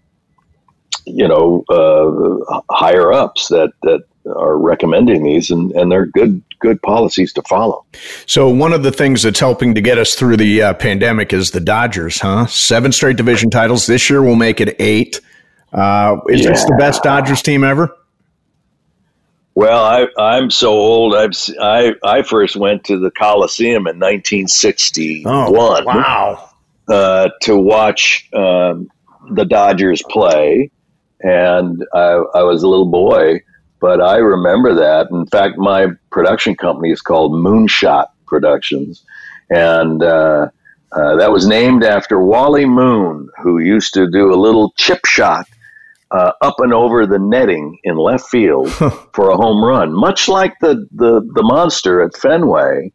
you know, uh, higher ups that that are recommending these, and, and they're good good policies to follow. So one of the things that's helping to get us through the uh, pandemic is the Dodgers, huh? Seven straight division titles. This year we'll make it eight. Uh, is yeah. this the best Dodgers team ever? Well, I, I'm so old. I've I I first went to the Coliseum in 1961. Oh, wow! Uh, to watch um, the Dodgers play, and I, I was a little boy but I remember that. In fact, my production company is called Moonshot Productions, and uh, uh, that was named after Wally Moon, who used to do a little chip shot uh, up and over the netting in left field for a home run, much like the, the, the monster at Fenway.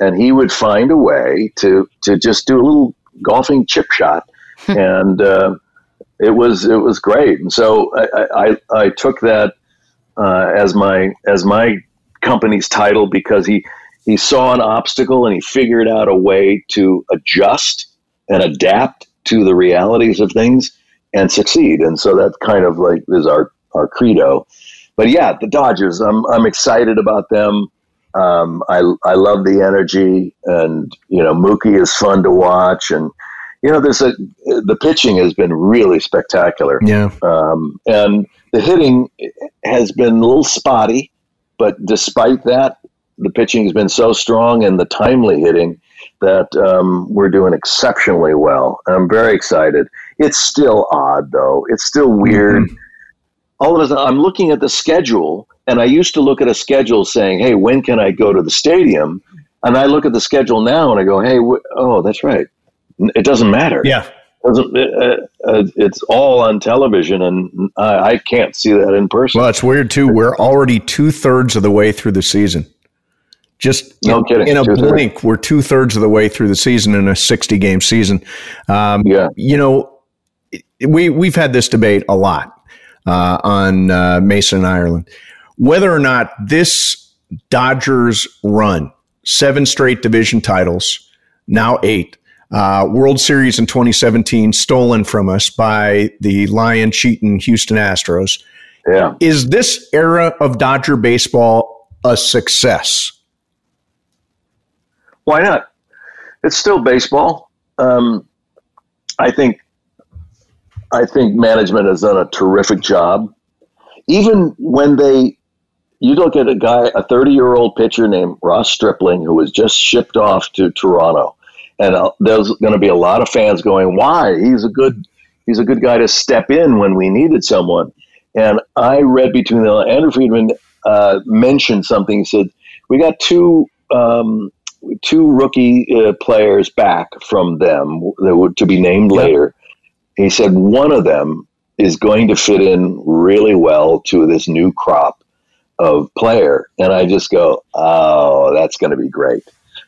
And he would find a way to, to just do a little golfing chip shot. and uh, it was it was great. And so I, I, I took that uh, as my as my company's title because he he saw an obstacle and he figured out a way to adjust and adapt to the realities of things and succeed. And so that kind of like is our our credo. But yeah, the Dodgers. I'm I'm excited about them. Um, I I love the energy, and you know Mookie is fun to watch, and you know, there's a the pitching has been really spectacular. Yeah. Um, and the hitting has been a little spotty, but despite that, the pitching has been so strong and the timely hitting that um, we're doing exceptionally well. I'm very excited. It's still odd though. It's still weird. Mm-hmm. All of a sudden, I'm looking at the schedule, and I used to look at a schedule saying, "Hey, when can I go to the stadium?" And I look at the schedule now, and I go, "Hey, wh- oh, that's right it doesn't matter. Yeah. It uh, it's all on television, and I, I, can't see that in person. Well, it's weird too. We're already two thirds of the way through the season. Just no in, kidding. in a two-thirds. blink, we're two thirds of the way through the season in a sixty game season. Um, yeah, you know, we we've had this debate a lot uh, on uh, Mason Ireland whether or not this Dodgers run seven straight division titles, now eight uh, World Series in 2017 stolen from us by the lion cheating Houston Astros. Yeah. Is this era of Dodger baseball a success? Why not? It's still baseball. Um, I think I think management has done a terrific job. Even when they, you look at a guy, a 30 year old pitcher named Ross Stripling, who was just shipped off to Toronto and uh, there's going to be a lot of fans going, "Why? He's a good he's a good guy to step in when we needed someone." And I read between the lines. Andrew Friedman uh, mentioned something. He said, "We got two um, two rookie uh, players back from them that were to be named yeah. later." He said one of them is going to fit in really well to this new crop of player, and I just go, "Oh, that's going to be great."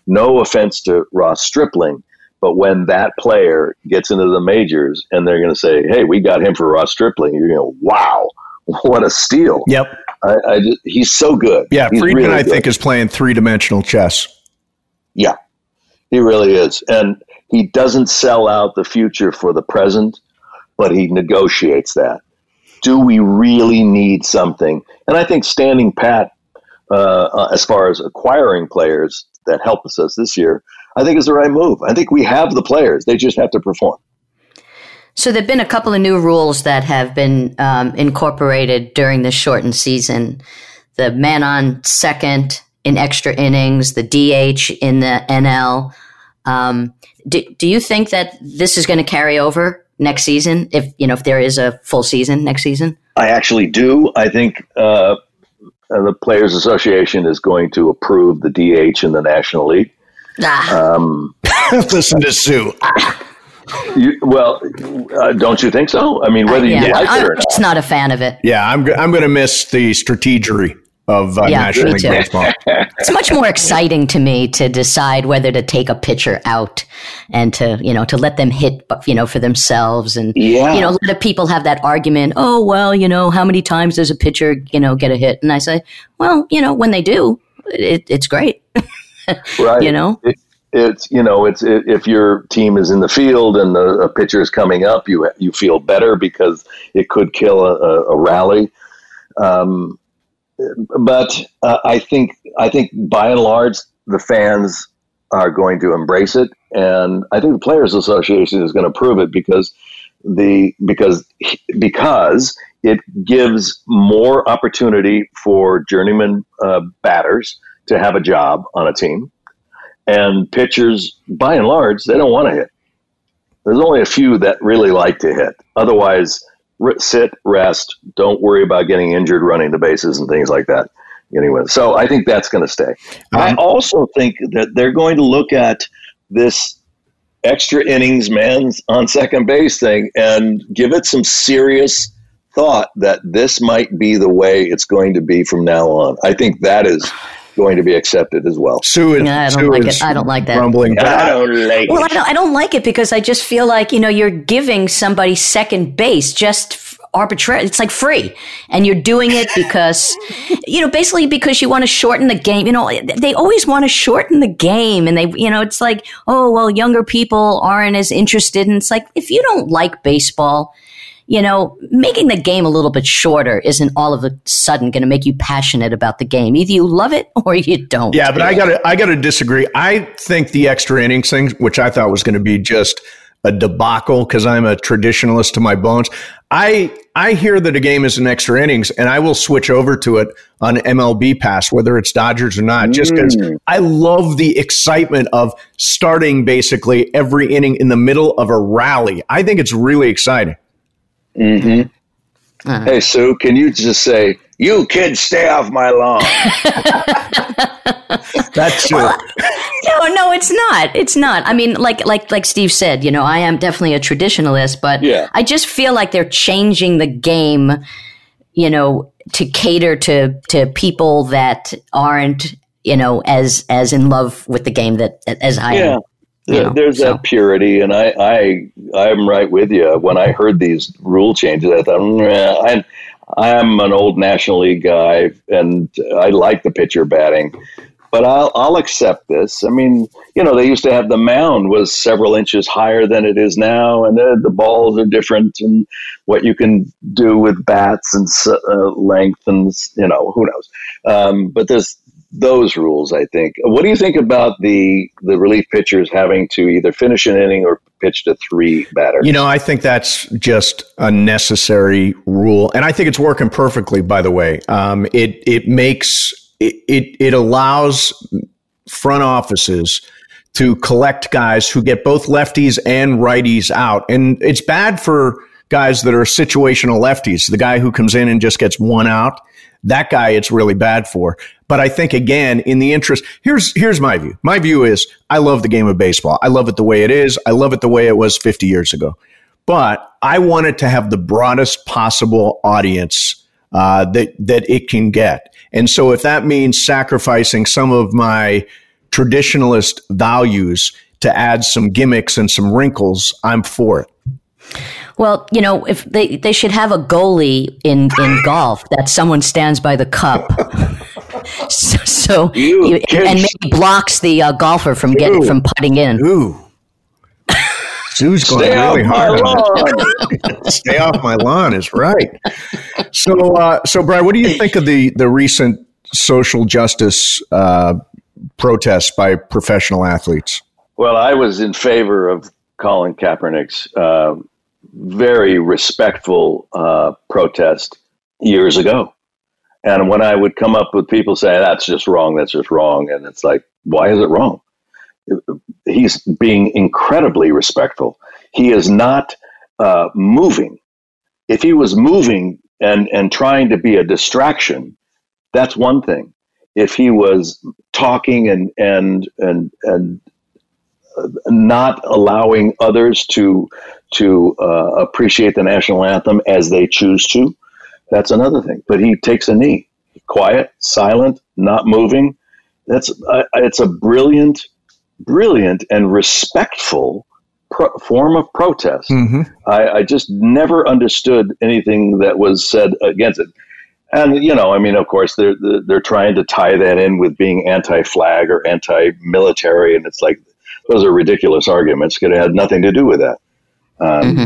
No offense to Ross Stripling, but when that player gets into the majors and they're going to say, "Hey, we got him for Ross Stripling," you're going, to "Wow, what a steal!" Yep, I, I just, he's so good. Yeah, he's Friedman, really I think, is playing three dimensional chess. Yeah, he really is, and he doesn't sell out the future for the present, but he negotiates that. Do we really need something? And I think standing pat uh, uh as far as acquiring players that helped us this year, I think is the right move. I think we have the players; they just have to perform. So there've been a couple of new rules that have been um, incorporated during this shortened season: the man on second in extra innings, the DH in the NL. Um, do, do you think that this is going to carry over next season? If you know, if there is a full season next season, I actually do. I think uh, the Players Association is going to approve the DH in the National League. Ah. Um, Listen to Sue. You, well, uh, don't you think so? I mean, whether uh, yeah, you like I'm it or not. I'm just not a fan of it. Yeah, I'm, I'm going to miss the strategery of uh, yeah, National League Baseball. it's much more exciting to me to decide whether to take a pitcher out and to you know to let them hit you know for themselves and yeah. you know a lot of people have that argument. Oh well, you know how many times does a pitcher you know get a hit? And I say, well, you know when they do, it, it's great. right. You know. It, it's you know it's it, if your team is in the field and the a pitcher is coming up, you you feel better because it could kill a, a, a rally. Um, but uh, I think I think by and large the fans are going to embrace it, and I think the Players Association is going to prove it because the because because it gives more opportunity for journeyman uh, batters to have a job on a team, and pitchers by and large they don't want to hit. There's only a few that really like to hit. Otherwise, sit, rest, don't worry about getting injured running the bases and things like that. Anyway, so I think that's going to stay. Um, I also think that they're going to look at this extra innings man on second base thing and give it some serious thought that this might be the way it's going to be from now on. I think that is going to be accepted as well. Sue, yeah, I don't Sue like it. I don't like that. Grumbling. I don't like well, I don't, I don't like it because I just feel like you know you're giving somebody second base just arbitrary. It's like free, and you're doing it because you know basically because you want to shorten the game. You know they always want to shorten the game, and they you know it's like oh well younger people aren't as interested, and it's like if you don't like baseball you know, making the game a little bit shorter isn't all of a sudden going to make you passionate about the game. Either you love it or you don't. Yeah, but I got to I got to disagree. I think the extra innings thing, which I thought was going to be just a debacle because I'm a traditionalist to my bones. I I hear that a game is an extra innings, and I will switch over to it on MLB Pass, whether it's Dodgers or not, just because mm. I love the excitement of starting basically every inning in the middle of a rally. I think it's really exciting. Mm-hmm. Uh-huh. Hey, Sue, can you just say, you kids stay off my lawn? That's true. Well, no, no, it's not. It's not. I mean, like like like Steve said, you know, I am definitely a traditionalist, but yeah. I just feel like they're changing the game, you know, to cater to to people that aren't, you know, as as in love with the game that as I yeah. am. You know, There's so. that purity, and I, I, I'm right with you. When I heard these rule changes, I thought, I'm, I'm an old National League guy, and I like the pitcher batting, but I'll, I'll accept this. I mean, you know, they used to have the mound was several inches higher than it is now, and the, the balls are different, and what you can do with bats and uh, length, and you know, who knows. Um, but there's those rules, I think. What do you think about the the relief pitchers having to either finish an inning or pitch to three batters? You know, I think that's just a necessary rule, and I think it's working perfectly. By the way, um, it it makes it, it it allows front offices to collect guys who get both lefties and righties out, and it's bad for guys that are situational lefties. The guy who comes in and just gets one out that guy it's really bad for. But I think again, in the interest, here's here's my view. My view is I love the game of baseball. I love it the way it is. I love it the way it was 50 years ago. But I want it to have the broadest possible audience uh, that that it can get. And so if that means sacrificing some of my traditionalist values to add some gimmicks and some wrinkles, I'm for it. Well, you know, if they they should have a goalie in in golf that someone stands by the cup, so, so you, and maybe blocks the uh, golfer from getting from putting in. Ooh. Sue's going Stay really hard. On Stay off my lawn is right. So, uh, so Bryan, what do you think of the the recent social justice uh, protests by professional athletes? Well, I was in favor of Colin Kaepernick's uh, very respectful uh, protest years ago. And when I would come up with people saying, that's just wrong, that's just wrong. And it's like, why is it wrong? He's being incredibly respectful. He is not uh, moving. If he was moving and, and trying to be a distraction, that's one thing. If he was talking and, and, and, and not allowing others to to uh, appreciate the national anthem as they choose to. That's another thing. But he takes a knee, quiet, silent, not moving. That's uh, it's a brilliant, brilliant and respectful pro- form of protest. Mm-hmm. I, I just never understood anything that was said against it. And you know, I mean, of course, they're they're trying to tie that in with being anti-flag or anti-military, and it's like those are ridiculous arguments. It had nothing to do with that. Um, mm-hmm.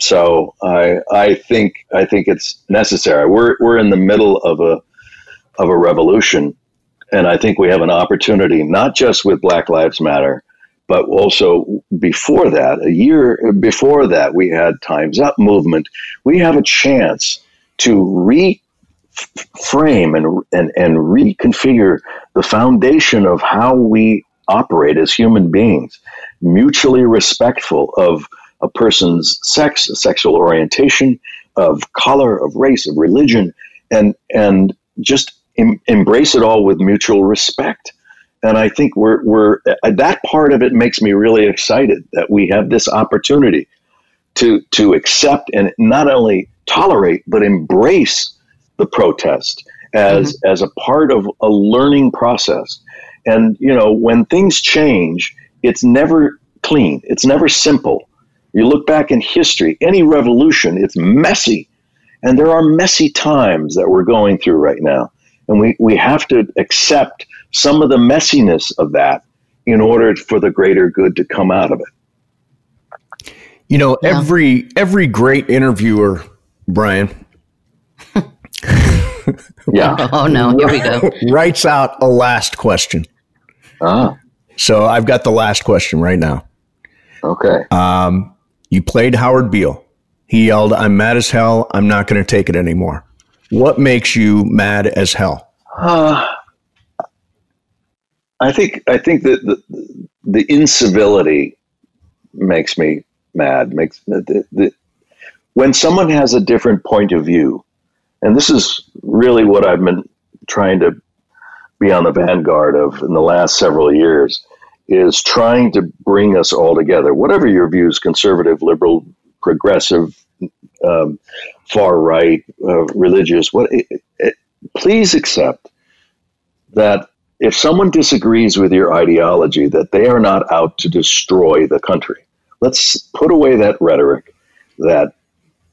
So I I think I think it's necessary. We're we're in the middle of a of a revolution, and I think we have an opportunity not just with Black Lives Matter, but also before that, a year before that, we had Times Up movement. We have a chance to reframe and and and reconfigure the foundation of how we operate as human beings, mutually respectful of a person's sex, sexual orientation, of color, of race, of religion, and and just em- embrace it all with mutual respect. And I think we're we're uh, that part of it makes me really excited that we have this opportunity to to accept and not only tolerate but embrace the protest as mm-hmm. as a part of a learning process and, you know, when things change, it's never clean, it's never simple. You look back in history, any revolution, it's messy. And there are messy times that we're going through right now. And we, we have to accept some of the messiness of that in order for the greater good to come out of it. You know, yeah. every every great interviewer, Bryan, yeah. Oh no, here we go. Writes out a last question. Ah. So I've got the last question right now. Okay. Um, You played Howard Beale. He yelled, I'm mad as hell. I'm not going to take it anymore. What makes you mad as hell? Uh, I think I think that the, the incivility makes me mad. Makes the, the, when someone has a different point of view, and this is really what I've been trying to be on the vanguard of in the last several years, is trying to bring us all together. Whatever your views, conservative, liberal, progressive, um, far right, uh, religious, what? It, it, please accept that if someone disagrees with your ideology, that they are not out to destroy the country. Let's put away that rhetoric, that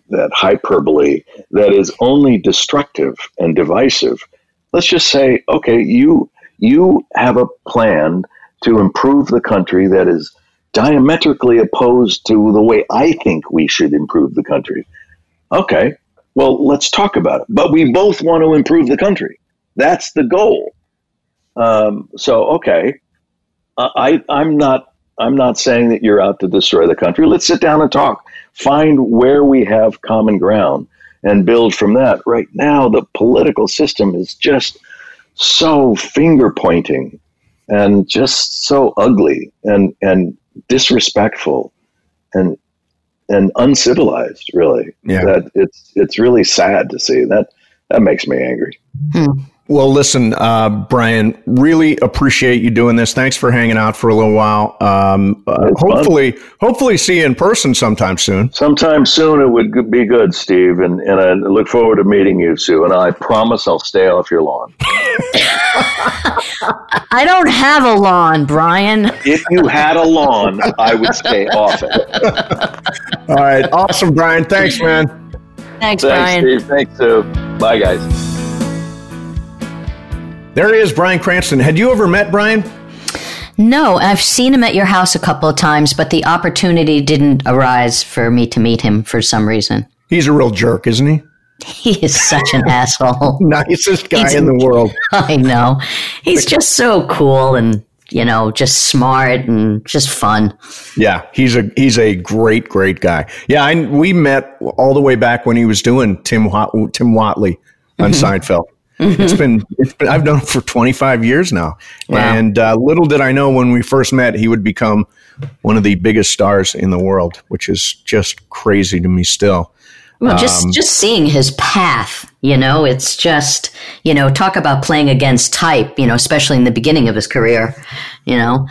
that hyperbole that is only destructive and divisive. Let's just say, okay, you you have a plan to improve the country that is diametrically opposed to the way I think we should improve the country. Okay, well, let's talk about it. But we both want to improve the country. That's the goal. Um, so, okay, I, I'm not. I'm not saying that you're out to destroy the country. Let's sit down and talk. Find where we have common ground and build from that. Right now, the political system is just so finger pointing and just so ugly and and disrespectful and and uncivilized really yeah. that it's it's really sad to see that that makes me angry hmm. Well, listen, uh, Bryan, really appreciate you doing this. Thanks for hanging out for a little while. Um, uh, hopefully, fun. hopefully, see you in person sometime soon. Sometime soon, it would be good, Steve, and, and I look forward to meeting you, Sue. And I promise I'll stay off your lawn. I don't have a lawn, Bryan. If you had a lawn, I would stay off it. All right, awesome, Bryan. Thanks, man. Thanks, Thanks Bryan. Steve. Thanks, Sue. Bye, guys. There he is, Bryan Cranston. Had you ever met Bryan? No, I've seen him at your house a couple of times, but the opportunity didn't arise for me to meet him for some reason. He's a real jerk, isn't he? He is such an asshole. Nicest guy He's, in the world. I know. He's just so cool and you know, just smart and just fun. Yeah, he's a he's a great great guy. Yeah, I, we met all the way back when he was doing Tim Tim Whatley on mm-hmm. Seinfeld. Mm-hmm. It's been it's been I've known him for 25 years now, wow. and uh, little did I know when we first met he would become one of the biggest stars in the world, which is just crazy to me still. Well, just um, just seeing his path, you know, it's just you know, talk about playing against type, you know, especially in the beginning of his career, you know.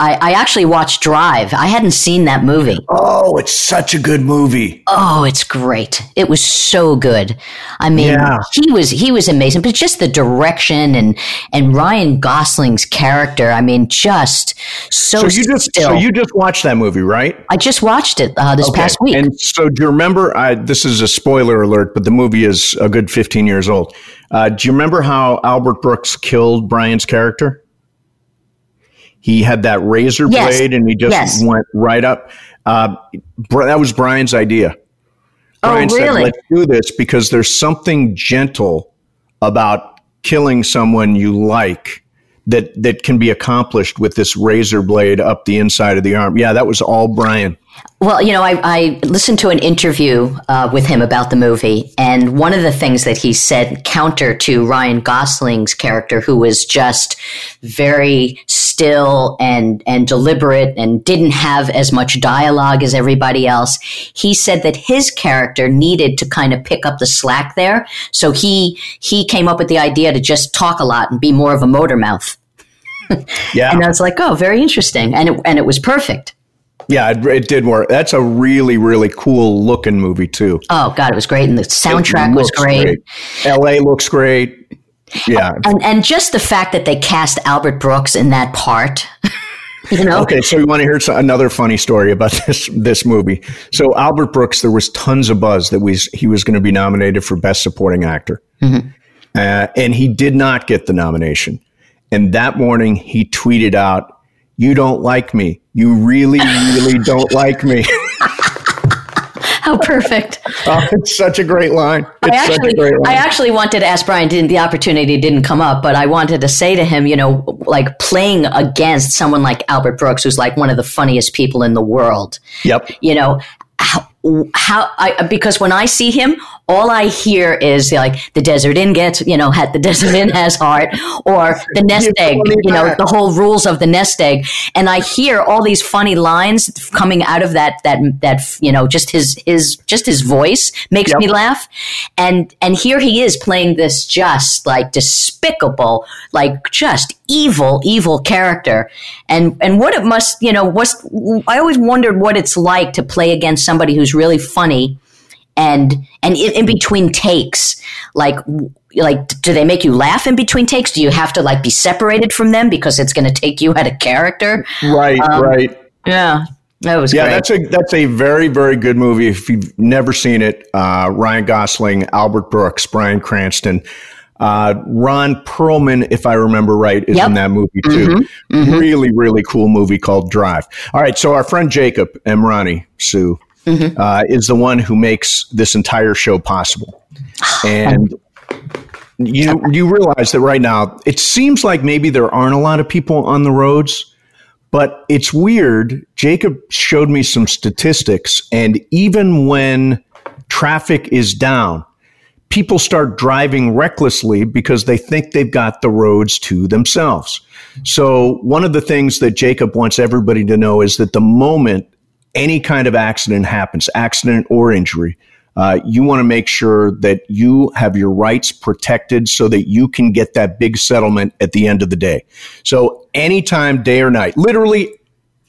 I, I, actually watched Drive. I hadn't seen that movie. Oh, it's such a good movie. Oh, it's great. It was so good. I mean, yeah. he was he was amazing, but just the direction and and Ryan Gosling's character. I mean, just so. So you just still. so you just watched that movie, right? I just watched it uh, this okay. past week. And so, do you remember? I, this is a spoiler alert, but the movie is a good fifteen years old. Uh, do you remember how Albert Brooks killed Bryan's character? He had that razor yes. blade and he just yes. went right up. Uh, that was Bryan's idea. Oh, Bryan oh, really? said, let's do this because there's something gentle about killing someone you like that, that can be accomplished with this razor blade up the inside of the arm. Yeah, that was all Bryan. Well, you know, I, I listened to an interview uh, with him about the movie, and one of the things that he said counter to Ryan Gosling's character, who was just very still and and deliberate and didn't have as much dialogue as everybody else, he said that his character needed to kind of pick up the slack there. So he he came up with the idea to just talk a lot and be more of a motor mouth. yeah, and I was like, oh, very interesting, and it, and it was perfect. Yeah, it, it, did work. That's a really, really cool looking movie too. Oh God, it was great, and the soundtrack was great. great. L.A. looks great. Yeah, and and just the fact that they cast Albert Brooks in that part. you know. Okay, so you want to hear another funny story about this this movie? So Albert Brooks, there was tons of buzz that was he was going to be nominated for Best Supporting Actor, mm-hmm. uh, and he did not get the nomination. And that morning, he tweeted out, "You don't like me." You really, really don't like me. How perfect. Oh, it's such a great line. It's I actually, great line. I actually wanted to ask Bryan, didn't, the opportunity didn't come up, but I wanted to say to him, you know, like playing against someone like Albert Brooks, who's like one of the funniest people in the world. Yep. You know, how, how I, because when I see him, all I hear is like the desert inn gets, you know, had the desert inn has heart or the nest egg, you know, the whole rules of the nest egg. And I hear all these funny lines coming out of that, that, that, you know, just his, his, just his voice makes yep. me laugh. And, and here he is playing this just like despicable, like just evil, evil character. And, and what it must, you know, was, I always wondered what it's like to play against somebody who's really funny and and in, in, between takes like like do they make you laugh in between takes do you have to like be separated from them because it's going to take you out of character right um, right yeah that was yeah great. that's a that's a very very good movie if you've never seen it uh, ryan gosling albert brooks bryan cranston uh, Ron Perlman, if I remember right, is yep. in that movie too. Mm-hmm. Mm-hmm. Really, really cool movie called Drive. All right, so our friend Jacob Emrani, Sue, mm-hmm. uh, is the one who makes this entire show possible. And you you realize that right now it seems like maybe there aren't a lot of people on the roads, but it's weird. Jacob showed me some statistics, and even when traffic is down, people start driving recklessly because they think they've got the roads to themselves. So, one of the things that Jacob wants everybody to know is that the moment any kind of accident happens, accident or injury, uh, you want to make sure that you have your rights protected so that you can get that big settlement at the end of the day. So anytime, day or night, literally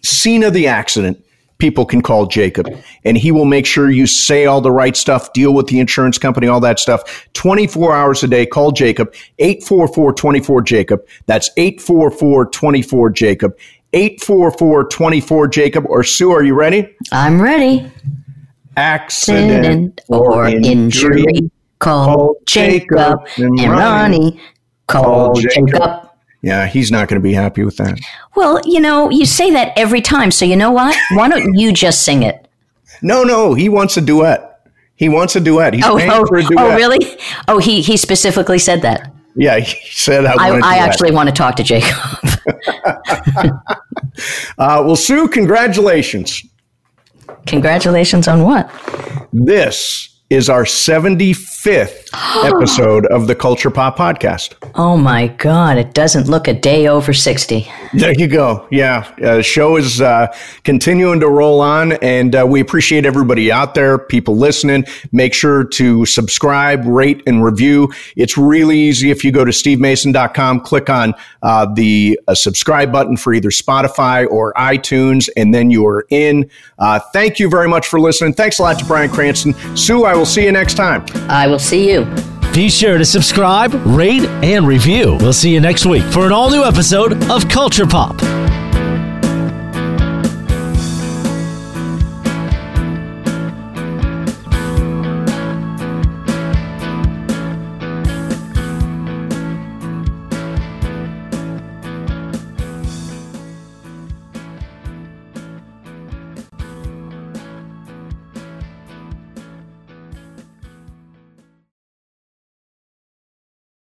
scene of the accident, people can call Jacob and he will make sure you say all the right stuff, deal with the insurance company, all that stuff. 24 hours a day, call Jacob, 844-24 Jacob. That's 844-24 Jacob. 844 Jacob or Sue, are you ready? I'm ready. Accident, or injury. injury. Call, call Jacob, and Ronnie. Call, call Jacob. Jacob. Yeah, he's not going to be happy with that. Well, you know, you say that every time. So you know what? Why don't you just sing it? No, no, he wants a duet. He wants a duet. He's oh, paying oh, for a oh, duet. Oh, really? Oh, he he specifically said that. Yeah, he said I. I, I actually want to talk to Jacob. uh, well, Sue, congratulations. Congratulations on what? This is our 75th episode of the Culture Pop Podcast. Oh my God, it doesn't look a day over 60. There you go. Yeah. Uh, show is uh, continuing to roll on, and uh, we appreciate everybody out there, people listening. Make sure to subscribe, rate, and review. It's really easy if you go to stevemason.com, click on uh, the uh, subscribe button for either Spotify or iTunes, and then you are in. Uh, thank you very much for listening. Thanks a lot to Bryan Cranston. Sue, I will see you next time. I will see you. Be sure to subscribe, rate, and review. We'll see you next week for an all new episode of Culture Pop.